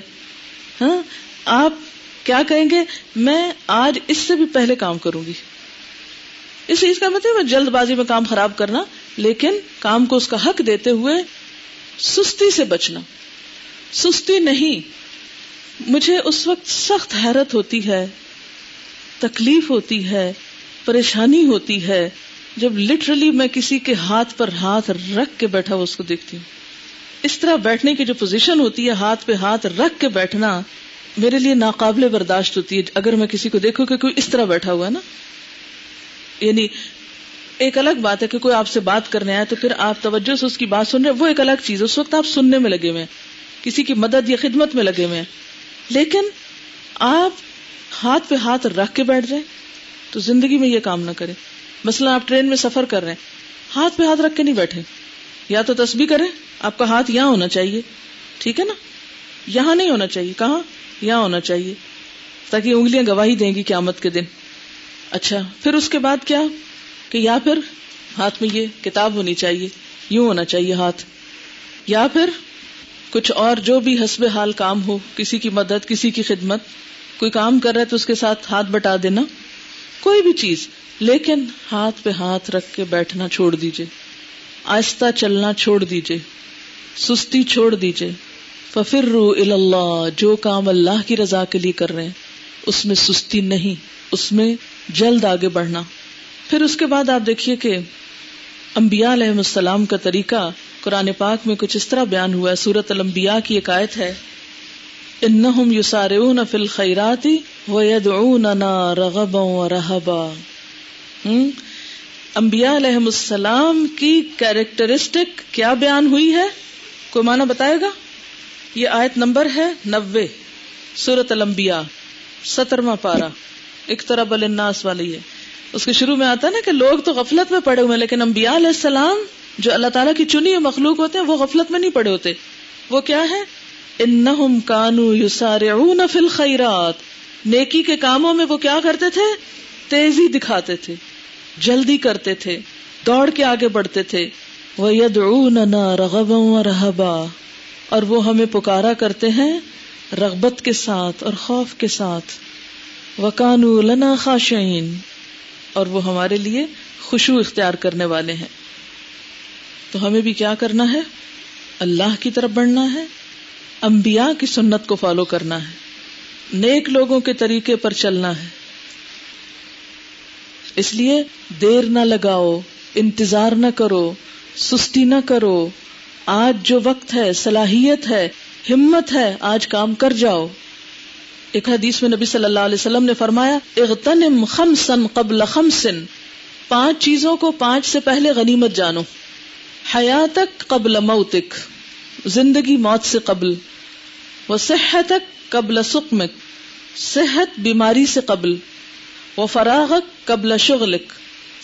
ہاں آپ کیا کہیں گے؟ میں آج اس سے بھی پہلے کام کروں گی۔ اس چیز کا مطلب جلد بازی میں کام خراب کرنا، لیکن کام کو اس کا حق دیتے ہوئے سستی سے بچنا۔ سستی نہیں، مجھے اس وقت سخت حیرت ہوتی ہے، تکلیف ہوتی ہے، پریشانی ہوتی ہے، جب لٹرلی میں کسی کے ہاتھ پر ہاتھ رکھ کے بیٹھا ہوا اس کو دیکھتی ہوں۔ اس طرح بیٹھنے کی جو پوزیشن ہوتی ہے، ہاتھ پہ ہاتھ رکھ کے بیٹھنا میرے لیے ناقابل برداشت ہوتی ہے اگر میں کسی کو دیکھوں کہ کوئی اس طرح بیٹھا ہوا ہے نا۔ یعنی ایک الگ بات ہے کہ کوئی آپ سے بات کرنے آئے تو پھر آپ توجہ سے اس کی بات سن رہے وہ ایک الگ چیز اس وقت آپ سننے میں لگے ہوئے ہیں، کسی کی مدد یا خدمت میں لگے ہوئے ہیں۔ لیکن آپ ہاتھ پہ ہاتھ رکھ کے بیٹھ رہے تو زندگی میں یہ کام نہ کرے مثلا آپ ٹرین میں سفر کر رہے ہیں، ہاتھ پہ ہاتھ رکھ کے نہیں بیٹھے۔ یا تو تسبیح کریں، آپ کا ہاتھ یہاں ہونا چاہیے، ٹھیک ہے نا؟ یہاں نہیں ہونا چاہیے، کہاں؟ یہاں ہونا چاہیے، تاکہ انگلیاں گواہی دیں گی قیامت کے دن۔ اچھا پھر اس کے بعد کیا؟ کہ یا پھر ہاتھ میں یہ کتاب ہونی چاہیے، یوں ہونا چاہیے ہاتھ۔ یا پھر کچھ اور جو بھی حسب حال کام ہو، کسی کی مدد، کسی کی خدمت۔ کوئی کام کر رہا ہے تو اس کے ساتھ ہاتھ بٹا دینا۔ کوئی بھی چیز، لیکن ہاتھ پہ ہاتھ رکھ کے بیٹھنا چھوڑ دیجیے آہستہ چلنا چھوڑ دیجیے سستی چھوڑ دیجیے ففر اللہ جو کام اللہ کی رضا کے لیے کر رہے ہیں، اس میں سستی نہیں، اس میں جلد آگے بڑھنا۔ پھر اس کے بعد آپ دیکھیے کہ انبیاء علیہ السلام کا طریقہ، قرآن پاک میں کچھ اس طرح بیان ہوا ہے سورت المبیا کی ایک آیت ہے انہم یسارعون فی الخیرات ویدعوننا رغبا و انبیاء علیہ السلام کی کیریکٹرسٹک کیا بیان ہوئی ہے؟ کوئی معنی بتائے گا؟ یہ آیت نمبر ہے نوے سورت الانبیاء، سترواں پارا ایک الناس والی ہے۔ اس کے شروع میں آتا نا کہ لوگ تو غفلت میں پڑے ہوئے لیکن انبیاء علیہ السلام جو اللہ تعالیٰ کی چنی ہوئی مخلوق ہوتے ہیں، وہ غفلت میں نہیں پڑے ہوتے۔ وہ کیا ہے؟ انہم کانو یسارعون فی الخیرات۔ نیکی کے کاموں میں وہ کیا کرتے تھے؟ تیزی دکھاتے تھے، جلدی کرتے تھے، دوڑ کے آگے بڑھتے تھے۔ وہ یدعوننا رغبا و رہبا اور وہ ہمیں پکارا کرتے ہیں رغبت کے ساتھ اور خوف کے ساتھ۔ وکانو لنا خاشعین اور وہ ہمارے لیے خوشبو اختیار کرنے والے ہیں۔ تو ہمیں بھی کیا کرنا ہے؟ اللہ کی طرف بڑھنا ہے۔ انبیاء کی سنت کو فالو کرنا ہے۔ نیک لوگوں کے طریقے پر چلنا ہے۔ اس لیے دیر نہ لگاؤ، انتظار نہ کرو، سستی نہ کرو۔ آج جو وقت ہے، صلاحیت ہے، ہمت ہے، آج کام کر جاؤ۔ ایک حدیث میں نبی صلی اللہ علیہ وسلم نے فرمایا، اغتنم خمسن قبل خمسن پانچ چیزوں کو پانچ سے پہلے غنیمت جانو۔ حیاتک قبل موتک، زندگی موت سے قبل۔ وہ صحتک قبل سکمک صحت بیماری سے قبل۔ وہ فراغت قبل شغلک،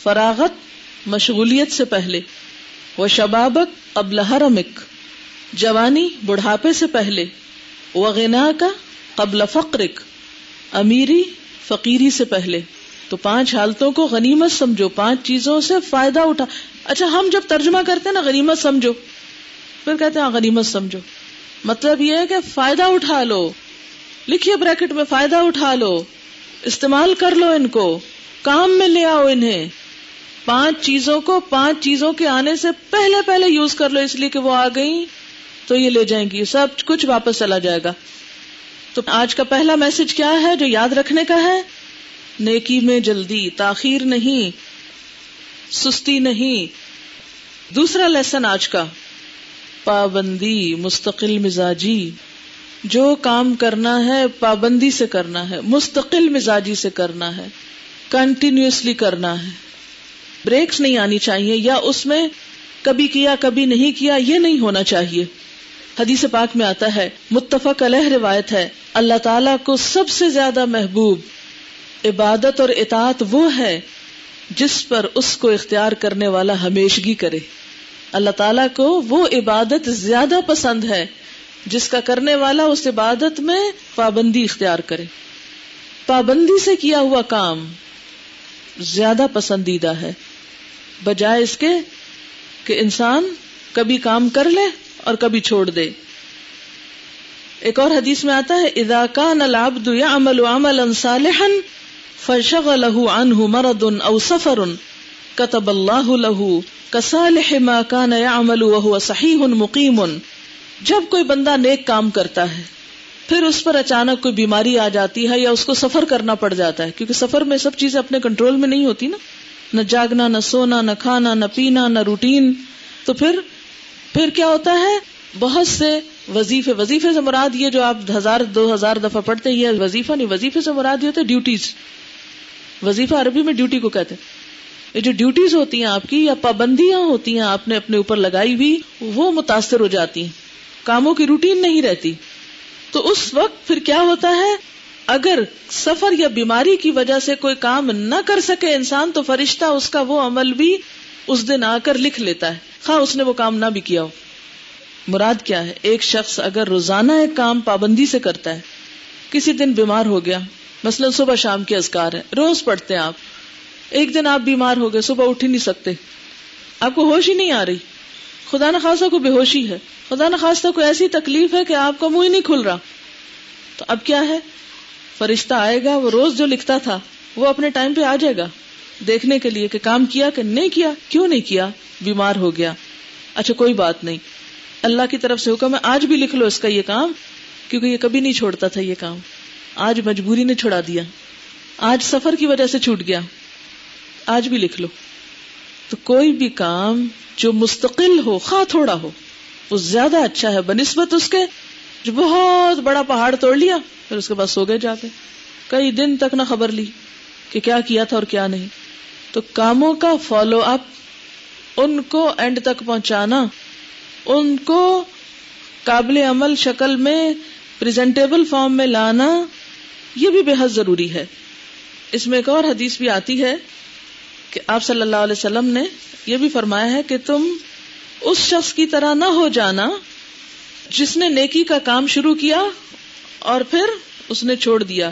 فراغت مشغولیت سے پہلے۔ وہ شبابک قبل حرمک جوانی بڑھاپے سے پہلے وہ غنا کا قبل فقرک، امیری فقیری سے پہلے۔ تو پانچ حالتوں کو غنیمت سمجھو، پانچ چیزوں سے فائدہ اٹھا۔ اچھا ہم جب ترجمہ کرتے ہیں نا غنیمت سمجھو، پھر کہتے ہیں ہاں، غنیمت سمجھو۔ مطلب یہ ہے کہ فائدہ اٹھا لو، لکھیے بریکٹ میں فائدہ اٹھا لو، استعمال کر لو ان کو، کام میں لے آؤ انہیں۔ پانچ چیزوں کو، پانچ چیزوں کے آنے سے پہلے پہلے یوز کر لو، اس لیے کہ وہ آ گئی تو یہ لے جائیں گی سب کچھ واپس چلا جائے گا۔ تو آج کا پہلا میسج کیا ہے جو یاد رکھنے کا ہے؟ نیکی میں جلدی، تاخیر نہیں، سستی نہیں۔ دوسرا لیسن آج کا، پابندی، مستقل مزاجی۔ جو کام کرنا ہے، پابندی سے کرنا ہے، مستقل مزاجی سے کرنا ہے کنٹینیوسلی کرنا ہے۔ بریکس نہیں آنی چاہیے یا اس میں کبھی کیا کبھی نہیں کیا، یہ نہیں ہونا چاہیے۔ حدیث پاک میں آتا ہے، متفق علیہ روایت ہے، اللہ تعالی کو سب سے زیادہ محبوب عبادت اور اطاعت وہ ہے جس پر اس کو اختیار کرنے والا ہمیشگی کرے۔ اللہ تعالیٰ کو وہ عبادت زیادہ پسند ہے جس کا کرنے والا اس عبادت میں پابندی اختیار کرے۔ پابندی سے کیا ہوا کام زیادہ پسندیدہ ہے۔ بجائے اس کے کہ انسان کبھی کام کر لے اور کبھی چھوڑ دے۔ ایک اور حدیث میں آتا ہے، اذا كان العبد يعمل عملا صالحا فشغله عنه مرض او سفر كتب الله له كصالح ما كان يعمل وهو صحيح مقيم جب کوئی بندہ نیک کام کرتا ہے، پھر اس پر اچانک کوئی بیماری آ جاتی ہے یا اس کو سفر کرنا پڑ جاتا ہے، کیونکہ سفر میں سب چیزیں اپنے کنٹرول میں نہیں ہوتی نا۔ نہ جاگنا، نہ سونا، نہ کھانا، نہ پینا، نہ روٹین۔ تو پھر پھر کیا ہوتا ہے؟ بہت سے وظیفے وظیفے سے مراد یہ جو آپ ہزار، دو ہزار دفعہ پڑھتے ہیں، یہ وظیفہ نہیں، وظیفے سے مراد یہ ہوتا ہے ڈیوٹیز وظیفہ عربی میں ڈیوٹی کو کہتے ہیں۔ یہ جو ڈیوٹیز ہوتی ہیں آپ کی، یا پابندیاں ہوتی ہیں آپ نے اپنے اوپر لگائی ہوئی، وہ متاثر ہو جاتی ہیں۔ کاموں کی روٹین نہیں رہتی۔ تو اس وقت پھر کیا ہوتا ہے؟ اگر سفر یا بیماری کی وجہ سے کوئی کام نہ کر سکے انسان، تو فرشتہ اس کا وہ عمل بھی اس دن آ کر لکھ لیتا ہے۔ خواہ اس نے وہ کام نہ بھی کیا ہو۔ مراد کیا ہے؟ ایک شخص اگر روزانہ ایک کام پابندی سے کرتا ہے، کسی دن بیمار ہو گیا، مثلا صبح شام کے ازکار ہے روز پڑھتے ہیں آپ، ایک دن آپ بیمار ہو گئے، صبح اٹھ ہی نہیں سکتے۔ آپ کو ہوش ہی نہیں آ رہی۔ خدا نخواستہ کو بے ہوشی ہے۔ خدا نخواستہ کو ایسی تکلیف ہے کہ آپ کا منہ ہی نہیں کھل رہا۔ تو اب کیا ہے؟ فرشتہ آئے گا، وہ روز جو لکھتا تھا، وہ اپنے ٹائم پہ آ جائے گا۔ دیکھنے کے لیے کہ کام کیا کہ نہیں کیا، کیوں نہیں کیا، بیمار ہو گیا۔ اچھا کوئی بات نہیں۔ اللہ کی طرف سے حکم ہے، آج بھی لکھ لو اس کا یہ کام، کیونکہ یہ کبھی نہیں چھوڑتا تھا یہ کام۔ آج مجبوری نے چھڑا دیا۔ آج سفر کی وجہ سے چھوٹ گیا۔ آج بھی لکھ لو۔ تو کوئی بھی کام جو مستقل ہو، خواہ تھوڑا ہو، وہ زیادہ اچھا ہے، بنسبت اس کے بہت بڑا پہاڑ توڑ لیا، پھر اس کے بعد سو گئے جا کے۔ کئی دن تک نہ خبر لی کہ کیا کیا تھا اور کیا نہیں۔ تو کاموں کا فالو اپ ان کو اینڈ تک پہنچانا، ان کو قابل عمل شکل میں پریزنٹیبل فارم میں لانا، یہ بھی بے حد ضروری ہے۔ اس میں ایک اور حدیث بھی آتی ہے کہ آپ صلی اللہ علیہ وسلم نے یہ بھی فرمایا ہے کہ تم اس شخص کی طرح نہ ہو جانا جس نے نیکی کا کام شروع کیا اور پھر اس نے چھوڑ دیا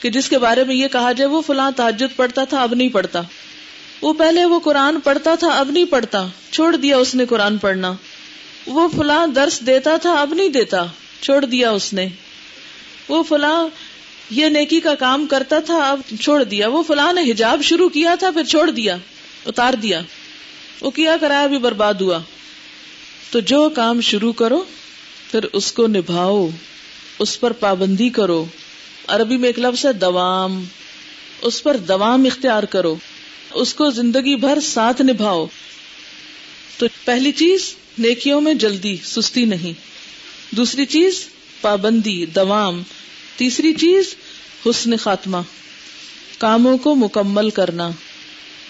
کہ جس کے بارے میں یہ کہا جائے وہ فلاں تعجد پڑھتا تھا، اب نہیں پڑھتا۔ وہ پہلے وہ قرآن پڑھتا تھا، اب نہیں پڑھتا۔ چھوڑ دیا اس نے قرآن پڑھنا۔ وہ فلاں درس دیتا تھا، اب نہیں دیتا۔ چھوڑ دیا اس نے۔ وہ فلاں یہ نیکی کا کام کرتا تھا، اب چھوڑ دیا۔ وہ فلاں نے حجاب شروع کیا تھا، پھر چھوڑ دیا، اتار دیا۔ وہ کیا کرایا بھی برباد ہوا۔ تو جو کام شروع کرو، پھر اس کو نبھاؤ، اس پر پابندی کرو۔ عربی میں ایک لفظ ہے دوام، اس پر دوام اختیار کرو۔ اس کو زندگی بھر ساتھ نبھاؤ۔ تو پہلی چیز، نیکیوں میں جلدی سستی نہیں۔ دوسری چیز، پابندی، دوام۔ تیسری چیز، حسن خاتمہ۔ کاموں کو مکمل کرنا،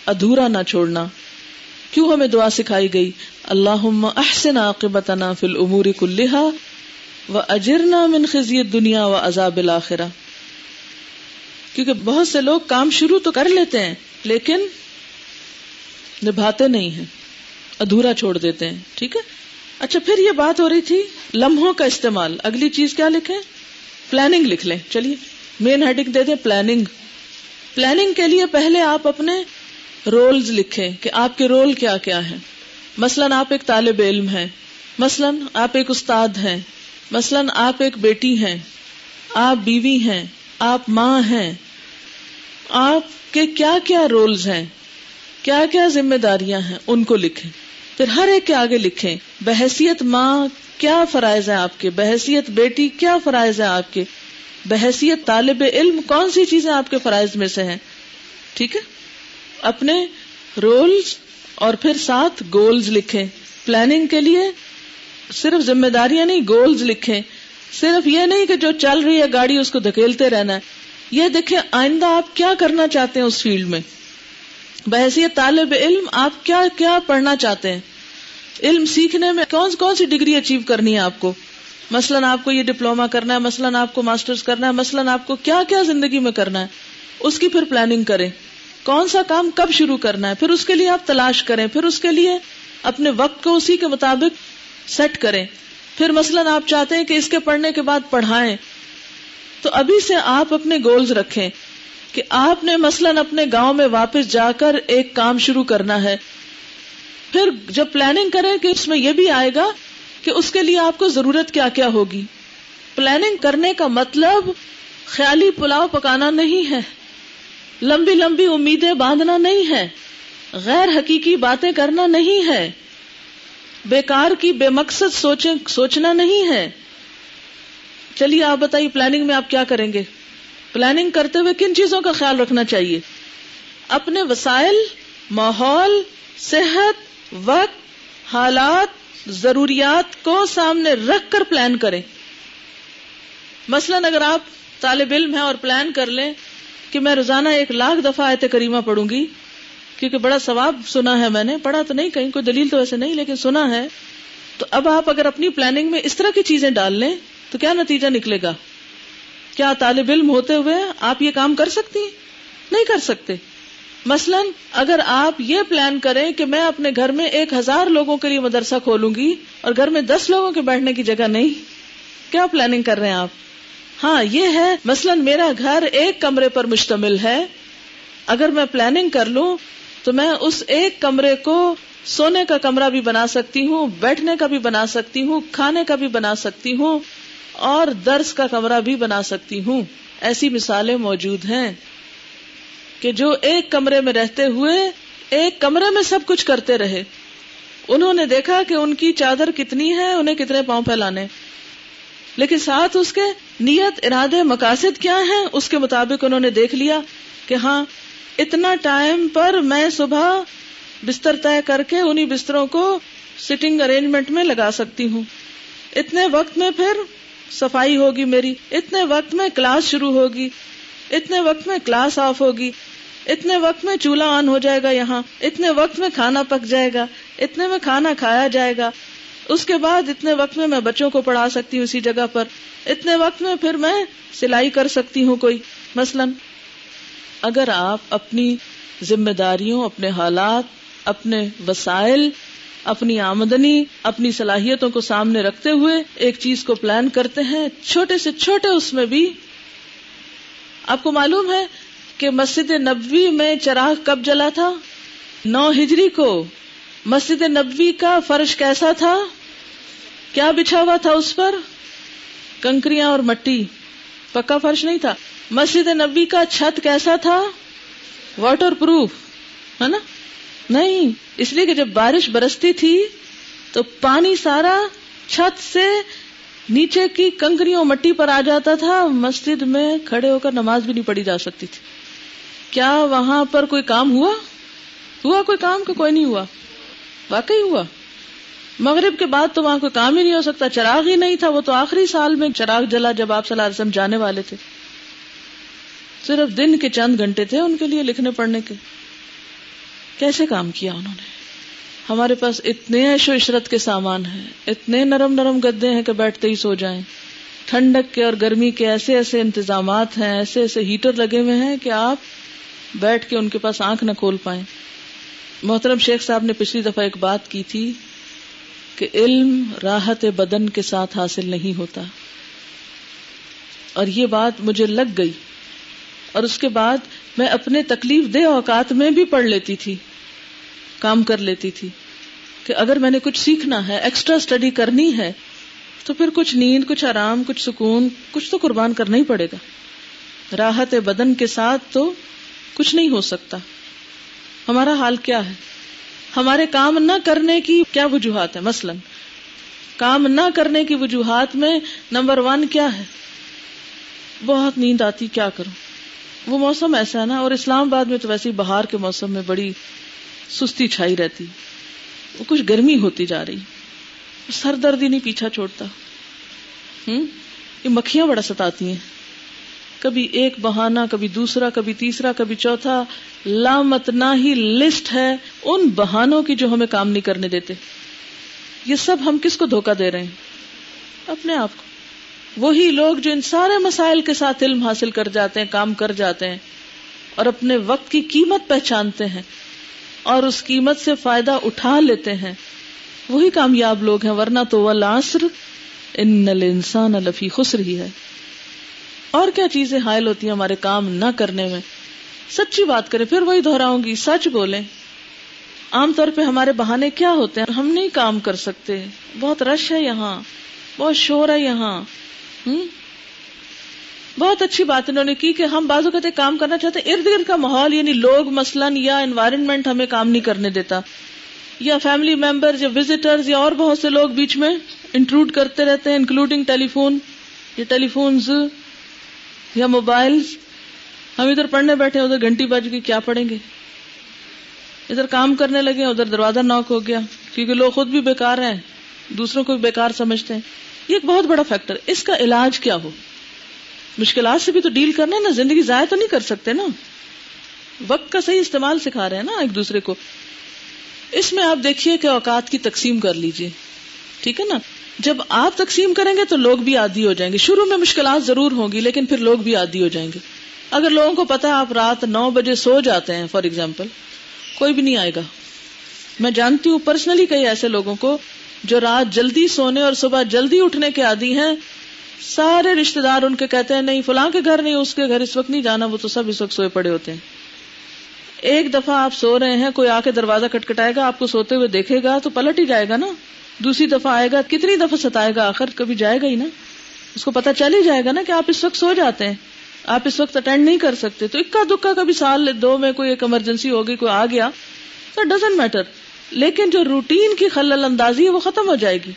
ادھورا نہ چھوڑنا۔ کیوں ہمیں دعا سکھائی گئی؟ اللہ احسن عاقبتنا فی الامور کلہا و اجرنا من خزی دنیا و عذاب الاخرہ۔ کیونکہ بہت سے لوگ کام شروع تو کر لیتے ہیں، لیکن نبھاتے نہیں ہیں، ادھورا چھوڑ دیتے ہیں، ٹھیک ہے؟ اچھا پھر یہ بات ہو رہی تھی لمحوں کا استعمال۔ اگلی چیز کیا لکھیں؟ پلاننگ لکھ لیں۔ چلیے مین ہیڈنگ دے دیں، پلاننگ۔ پلاننگ کے لیے پہلے آپ اپنے رولز لکھیں کہ آپ کے رول کیا کیا ہے مثلاً آپ ایک طالب علم ہیں، مثلاً آپ ایک استاد ہیں، مثلاً آپ ایک بیٹی ہیں، آپ بیوی ہیں، آپ ماں ہیں، آپ کے کیا کیا رولز ہیں، کیا کیا ذمہ داریاں ہیں، ان کو لکھیں۔ پھر ہر ایک کے آگے لکھیں، بحثیت ماں کیا فرائض ہے آپ کے؟ بحثیت بیٹی کیا فرائض ہے آپ کے؟ بحثیت طالب علم کون سی چیزیں آپ کے فرائض میں سے ہیں؟ ٹھیک ہے؟ اپنے رولز اور پھر ساتھ گولز لکھیں۔ پلاننگ کے لیے صرف ذمہ داریاں نہیں گولز لکھیں۔ صرف یہ نہیں کہ جو چل رہی ہے گاڑی اس کو دھکیلتے رہنا ہے۔ یہ دیکھیں، آئندہ آپ کیا کرنا چاہتے ہیں اس فیلڈ میں؟ بحثیت طالب علم آپ کیا کیا پڑھنا چاہتے ہیں؟ علم سیکھنے میں کون کون سی ڈگری اچیو کرنی ہے آپ کو؟ مثلاً آپ کو یہ ڈپلوما کرنا ہے، مثلاً آپ کو ماسٹرز کرنا ہے، مثلاً آپ کو کیا کیا زندگی میں کرنا ہے؟ اس کی پھر پلاننگ کریں۔ کون سا کام کب شروع کرنا ہے؟ پھر اس کے لیے آپ تلاش کریں، پھر اس کے لیے اپنے وقت کو اسی کے مطابق سیٹ کریں۔ پھر مثلاً آپ چاہتے ہیں کہ اس کے پڑھنے کے بعد پڑھائیں۔ تو ابھی سے آپ اپنے گولز رکھیں کہ آپ نے مثلاً اپنے گاؤں میں واپس جا کر ایک کام شروع کرنا ہے۔ پھر جب پلاننگ کریں کہ اس میں یہ بھی آئے گا کہ اس کے لیے آپ کو ضرورت کیا کیا ہوگی۔ پلاننگ کرنے کا مطلب خیالی پلاؤ پکانا نہیں ہے۔ لمبی لمبی امیدیں باندھنا نہیں ہے۔ غیر حقیقی باتیں کرنا نہیں ہے۔ بیکار کی بے مقصد سوچیں سوچنا نہیں ہے۔ چلیے، آپ بتائیے پلاننگ میں آپ کیا کریں گے؟ پلاننگ کرتے ہوئے کن چیزوں کا خیال رکھنا چاہیے؟ اپنے وسائل، ماحول، صحت، وقت، حالات، ضروریات کو سامنے رکھ کر پلان کریں۔ مثلاً اگر آپ طالب علم ہیں اور پلان کر لیں کہ میں روزانہ ایک لاکھ دفعہ آیت کریمہ پڑھوں گی، کیونکہ بڑا ثواب سنا ہے میں نے۔ پڑھا تو نہیں، کہیں کوئی دلیل تو ویسے نہیں، لیکن سنا ہے۔ تو اب آپ اگر اپنی پلاننگ میں اس طرح کی چیزیں ڈال لیں، تو کیا نتیجہ نکلے گا؟ کیا طالب علم ہوتے ہوئے آپ یہ کام کر سکتی نہیں کر سکتے۔ مثلا اگر آپ یہ پلان کریں کہ میں اپنے گھر میں ایک ہزار لوگوں کے لیے مدرسہ کھولوں گی اور گھر میں دس لوگوں کے بیٹھنے کی جگہ نہیں، کیا پلاننگ کر رہے ہیں آپ؟ ہاں یہ ہے، مثلا میرا گھر ایک کمرے پر مشتمل ہے۔ اگر میں پلاننگ کر لوں، تو میں اس ایک کمرے کو سونے کا کمرہ بھی بنا سکتی ہوں، بیٹھنے کا بھی بنا سکتی ہوں، کھانے کا بھی بنا سکتی ہوں، اور درس کا کمرہ بھی بنا سکتی ہوں۔ ایسی مثالیں موجود ہیں کہ جو ایک کمرے میں رہتے ہوئے ایک کمرے میں سب کچھ کرتے رہے۔ انہوں نے دیکھا کہ ان کی چادر کتنی ہے، انہیں کتنے پاؤں پھیلانے۔ لیکن ساتھ اس کے نیت، ارادے، مقاصد کیا ہیں؟ اس کے مطابق انہوں نے دیکھ لیا کہ ہاں اتنا ٹائم پر میں صبح بستر طے کر کے انہیں بستروں کو سٹنگ ارینجمنٹ میں لگا سکتی ہوں۔ اتنے وقت میں پھر صفائی ہوگی میری۔ اتنے وقت میں کلاس شروع ہوگی۔ اتنے وقت میں کلاس آف ہوگی۔ اتنے وقت میں چولہا آن ہو جائے گا یہاں۔ اتنے وقت میں کھانا پک جائے گا۔ اتنے میں کھانا کھایا جائے گا۔ اس کے بعد اتنے وقت میں میں بچوں کو پڑھا سکتی ہوں اسی جگہ پر۔ اتنے وقت میں پھر میں سلائی کر سکتی ہوں کوئی۔ مثلاً، اگر آپ اپنی ذمہ داریوں، اپنے حالات، اپنے وسائل، اپنی آمدنی، اپنی صلاحیتوں کو سامنے رکھتے ہوئے ایک چیز کو پلان کرتے ہیں، چھوٹے سے چھوٹے اس میں بھی آپ کو معلوم ہے کہ مسجد نبوی میں چراغ کب جلا تھا؟ نو ہجری کو۔ مسجد نبوی کا فرش کیسا تھا؟ کیا بچھا ہوا تھا اس پر؟ کنکریاں اور مٹی۔ پکا فرش نہیں تھا۔ مسجد نبی کا چھت کیسا تھا؟ واٹر پروف ہے نا؟ نہیں، اس لیے کہ جب بارش برستی تھی تو پانی سارا چھت سے نیچے کی کنکریوں مٹی پر آ جاتا تھا۔ مسجد میں کھڑے ہو کر نماز بھی نہیں پڑھی جا سکتی تھی۔ کیا وہاں پر کوئی کام ہوا؟ ہوا کوئی کام؟ کوئی نہیں ہوا۔ واقعی ہوا۔ مغرب کے بعد تو وہاں کوئی کام ہی نہیں ہو سکتا، چراغ ہی نہیں تھا، وہ تو آخری سال میں چراغ جلا جب آپ صلی اللہ علیہ وسلم جانے والے تھے۔ صرف دن کے چند گھنٹے تھے ان کے لیے لکھنے پڑھنے کے۔ کیسے کام کیا انہوں نے؟ ہمارے پاس اتنے ایش و عشرت کے سامان ہیں، اتنے نرم نرم گدے ہیں کہ بیٹھتے ہی سو جائیں۔ ٹھنڈک کے اور گرمی کے ایسے ایسے انتظامات ہیں، ایسے ایسے ہیٹر لگے ہوئے ہیں کہ آپ بیٹھ کے ان کے پاس آنکھ نہ کھول پائیں۔ محترم شیخ صاحب نے پچھلی دفعہ ایک بات کی تھی کہ علم راحت بدن کے ساتھ حاصل نہیں ہوتا۔ اور یہ بات مجھے لگ گئی۔ اور اس کے بعد میں اپنے تکلیف دہ اوقات میں بھی پڑھ لیتی تھی، کام کر لیتی تھی کہ اگر میں نے کچھ سیکھنا ہے ایکسٹرا اسٹڈی کرنی ہے، تو پھر کچھ نیند، کچھ آرام، کچھ سکون، کچھ تو قربان کرنا ہی پڑے گا۔ راحت بدن کے ساتھ تو کچھ نہیں ہو سکتا۔ ہمارا حال کیا ہے؟ ہمارے کام نہ کرنے کی کیا وجوہات ہے مثلا، کام نہ کرنے کی وجوہات میں نمبر ون کیا ہے؟ بہت نیند آتی، کیا کروں؟ وہ موسم ایسا ہے نا، اور اسلام آباد میں تو ویسے بہار کے موسم میں بڑی سستی چھائی رہتی۔ وہ کچھ گرمی ہوتی جا رہی۔ سر درد ہی نہیں پیچھا چھوڑتا۔ ہوں یہ مکھیاں بڑا ستاتی ہیں۔ کبھی ایک بہانا کبھی دوسرا، کبھی تیسرا، کبھی چوتھا، لامت نہ ہی لسٹ ہے ان بہانوں کی جو ہمیں کام نہیں کرنے دیتے۔ یہ سب ہم کس کو دھوکا دے رہے ہیں؟ اپنے آپ کو۔ وہی لوگ جو ان سارے مسائل کے ساتھ علم حاصل کر جاتے ہیں، کام کر جاتے ہیں اور اپنے وقت کی قیمت پہچانتے ہیں اور اس قیمت سے فائدہ اٹھا لیتے ہیں، وہی کامیاب لوگ ہیں۔ ورنہ تو وہ لاسر ان انسان الفی خسر ہی ہے۔ اور کیا چیزیں حائل ہوتی ہیں ہمارے کام نہ کرنے میں؟ سچی بات کریں، پھر وہی دہراؤں گی، سچ بولیں۔ عام طور پہ ہمارے بہانے کیا ہوتے ہیں؟ ہم نہیں کام کر سکتے۔ بہت رش ہے یہاں۔ بہت شور ہے یہاں۔ بہت اچھی بات انہوں نے کی کہ ہم بازو کہتے کام کرنا چاہتے ارد گرد کا ماحول یعنی لوگ مثلاً یا انوائرمنٹ ہمیں کام نہیں کرنے دیتا، یا فیملی ممبر یا وزٹر یا اور بہت سے لوگ بیچ میں انکلوڈ کرتے رہتے ہیں انکلوڈنگ ٹیلی فون یا ٹیلی فونز یا موبائل؟ ہم ادھر پڑھنے بیٹھے ادھر گھنٹی بج گئی، کیا پڑھیں گے؟ ادھر کام کرنے لگے ادھر دروازہ ناک ہو گیا، کیونکہ لوگ خود بھی بیکار ہیں، دوسروں کو بھی بیکار سمجھتے ہیں۔ یہ ایک بہت بڑا فیکٹر اس کا علاج کیا ہو؟ مشکلات سے بھی تو ڈیل کرنا ہے نا، زندگی ضائع تو نہیں کر سکتے نا۔ وقت کا صحیح استعمال سکھا رہے ہیں نا ایک دوسرے کو۔ اس میں آپ دیکھیے کہ اوقات کی تقسیم کر لیجیے ٹھیک ہے نا؟ جب آپ تقسیم کریں گے تو لوگ بھی عادی ہو جائیں گے۔ شروع میں مشکلات ضرور ہوں گی لیکن پھر لوگ بھی عادی ہو جائیں گے۔ اگر لوگوں کو پتا آپ رات نو بجے سو جاتے ہیں فار ایگزامپل کوئی بھی نہیں آئے گا۔ میں جانتی ہوں پرسنلی کئی ایسے لوگوں کو جو رات جلدی سونے اور صبح جلدی اٹھنے کے عادی ہیں۔ سارے رشتے دار ان کے کہتے ہیں، نہیں، فلاں کے گھر نہیں، اس کے گھر اس وقت نہیں جانا، وہ تو سب اس وقت سوئے پڑے ہوتے ہیں۔ ایک دفعہ آپ سو رہے ہیں، کوئی آ کے دروازہ کٹکھٹائے گا، آپ کو سوتے ہوئے دیکھے گا، تو پلٹ ہی جائے گا نا۔ دوسری دفعہ آئے گا، کتنی دفعہ ستائے گا؟ آخر کبھی جائے گا ہی نا۔ اس کو پتا چل ہی جائے گا نا کہ آپ اس وقت سو جاتے ہیں۔ آپ اس وقت اٹینڈ نہیں کر سکتے۔ تو اکا دکا کبھی سال دو میں کوئی ایک ایمرجنسی ہوگی کوئی آ گیا۔ تو ڈزنٹ میٹر لیکن جو روٹین کی خلل اندازی ہے، وہ ختم ہو جائے گی۔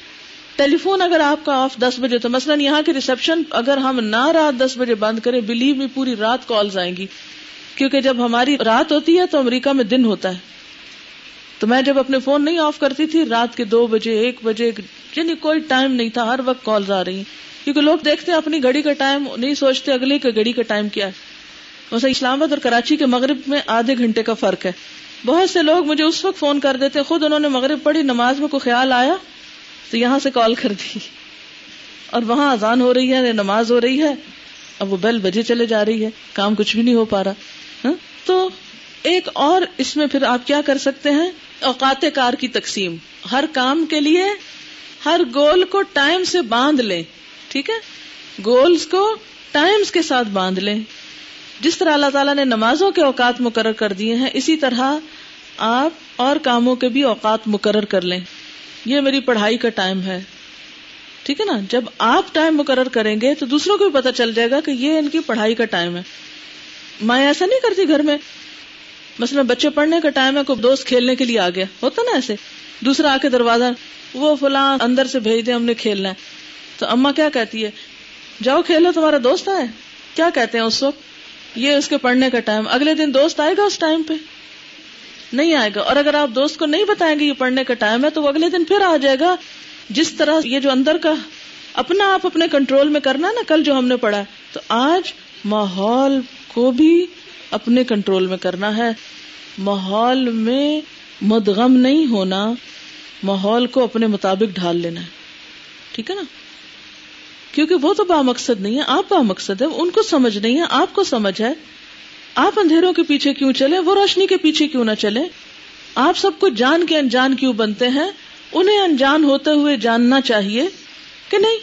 ٹیلی فون اگر آپ کا آف دس بجے، تو مثلاً یہاں کی ریسپشن اگر ہم نہ رات دس بجے بند کریں بلیو میں پوری رات کالز آئیں گی۔ کیونکہ جب ہماری رات ہوتی ہے، تو امریکہ میں دن ہوتا ہے۔ تو میں جب اپنے فون نہیں آف کرتی تھی، رات کے دو بجے، ایک بجے یعنی کوئی ٹائم نہیں تھا، ہر وقت کالز آ رہی کیونکہ لوگ دیکھتے ہیں اپنی گھڑی کا ٹائم، نہیں سوچتے اگلے کے گھڑی کا ٹائم کیا ہے۔ ویسے اسلام آباد اور کراچی کے مغرب میں آدھے گھنٹے کا فرق ہے۔ بہت سے لوگ مجھے اس وقت فون کر دیتے، خود انہوں نے مغرب پڑھی، نماز میں کوئی خیال آیا تو یہاں سے کال کر دی۔ اور وہاں اذان ہو رہی ہے، نماز ہو رہی ہے۔ اب وہ بیل بجے چلے جا رہی ہے، کام کچھ بھی نہیں ہو پا رہا۔ ہاں؟ تو ایک اور اس میں پھر آپ کیا کر سکتے ہیں؟ اوقات کار کی تقسیم۔ ہر کام کے لیے ہر گول کو ٹائم سے باندھ لیں، ٹھیک ہے؟ گولز کو ٹائمز کے ساتھ باندھ لیں۔ جس طرح اللہ تعالیٰ نے نمازوں کے اوقات مقرر کر دیے ہیں، اسی طرح آپ اور کاموں کے بھی اوقات مقرر کر لیں۔ یہ میری پڑھائی کا ٹائم ہے۔ ٹھیک ہے نا؟ جب آپ ٹائم مقرر کریں گے تو دوسروں کو بھی پتا چل جائے گا کہ یہ ان کی پڑھائی کا ٹائم ہے۔ میں ایسا نہیں کرتی گھر میں مثلا بچے پڑھنے کا ٹائم ہے کوئی دوست کھیلنے کے لیے آ گیا۔ ہوتا نا ایسے۔ دوسرا آ کے دروازہ، وہ فلاں اندر سے بھیج دے ہم نے کھیلنا ہے۔ تو اما کیا کہتی ہے؟ جاؤ کھیلو، تمہارا دوست آئے کیا کہتے ہیں اس وقت؟ یہ اس کے پڑھنے کا ٹائم۔ اگلے دن دوست آئے گا اس ٹائم پہ۔ نہیں آئے گا۔ اور اگر آپ دوست کو نہیں بتائیں گے یہ پڑھنے کا ٹائم ہے، تو وہ اگلے دن پھر آ جائے گا۔ جس طرح یہ جو اندر کا اپنا آپ اپنے کنٹرول میں کرنا نا، کل جو ہم نے پڑھا تو آج ماحول کو بھی اپنے کنٹرول میں کرنا ہے۔ ماحول میں مدغم نہیں ہونا، ماحول کو اپنے مطابق ڈھال لینا ہے۔ ٹھیک ہے نا؟ کیونکہ وہ تو با مقصد نہیں ہے، آپ با مقصد ہے ان کو سمجھ نہیں ہے، آپ کو سمجھ ہے۔ آپ اندھیروں کے پیچھے کیوں چلے وہ روشنی کے پیچھے کیوں نہ چلے آپ سب کو جان کے انجان کیوں بنتے ہیں؟ انہیں انجان ہوتے ہوئے جاننا چاہیے کہ نہیں؟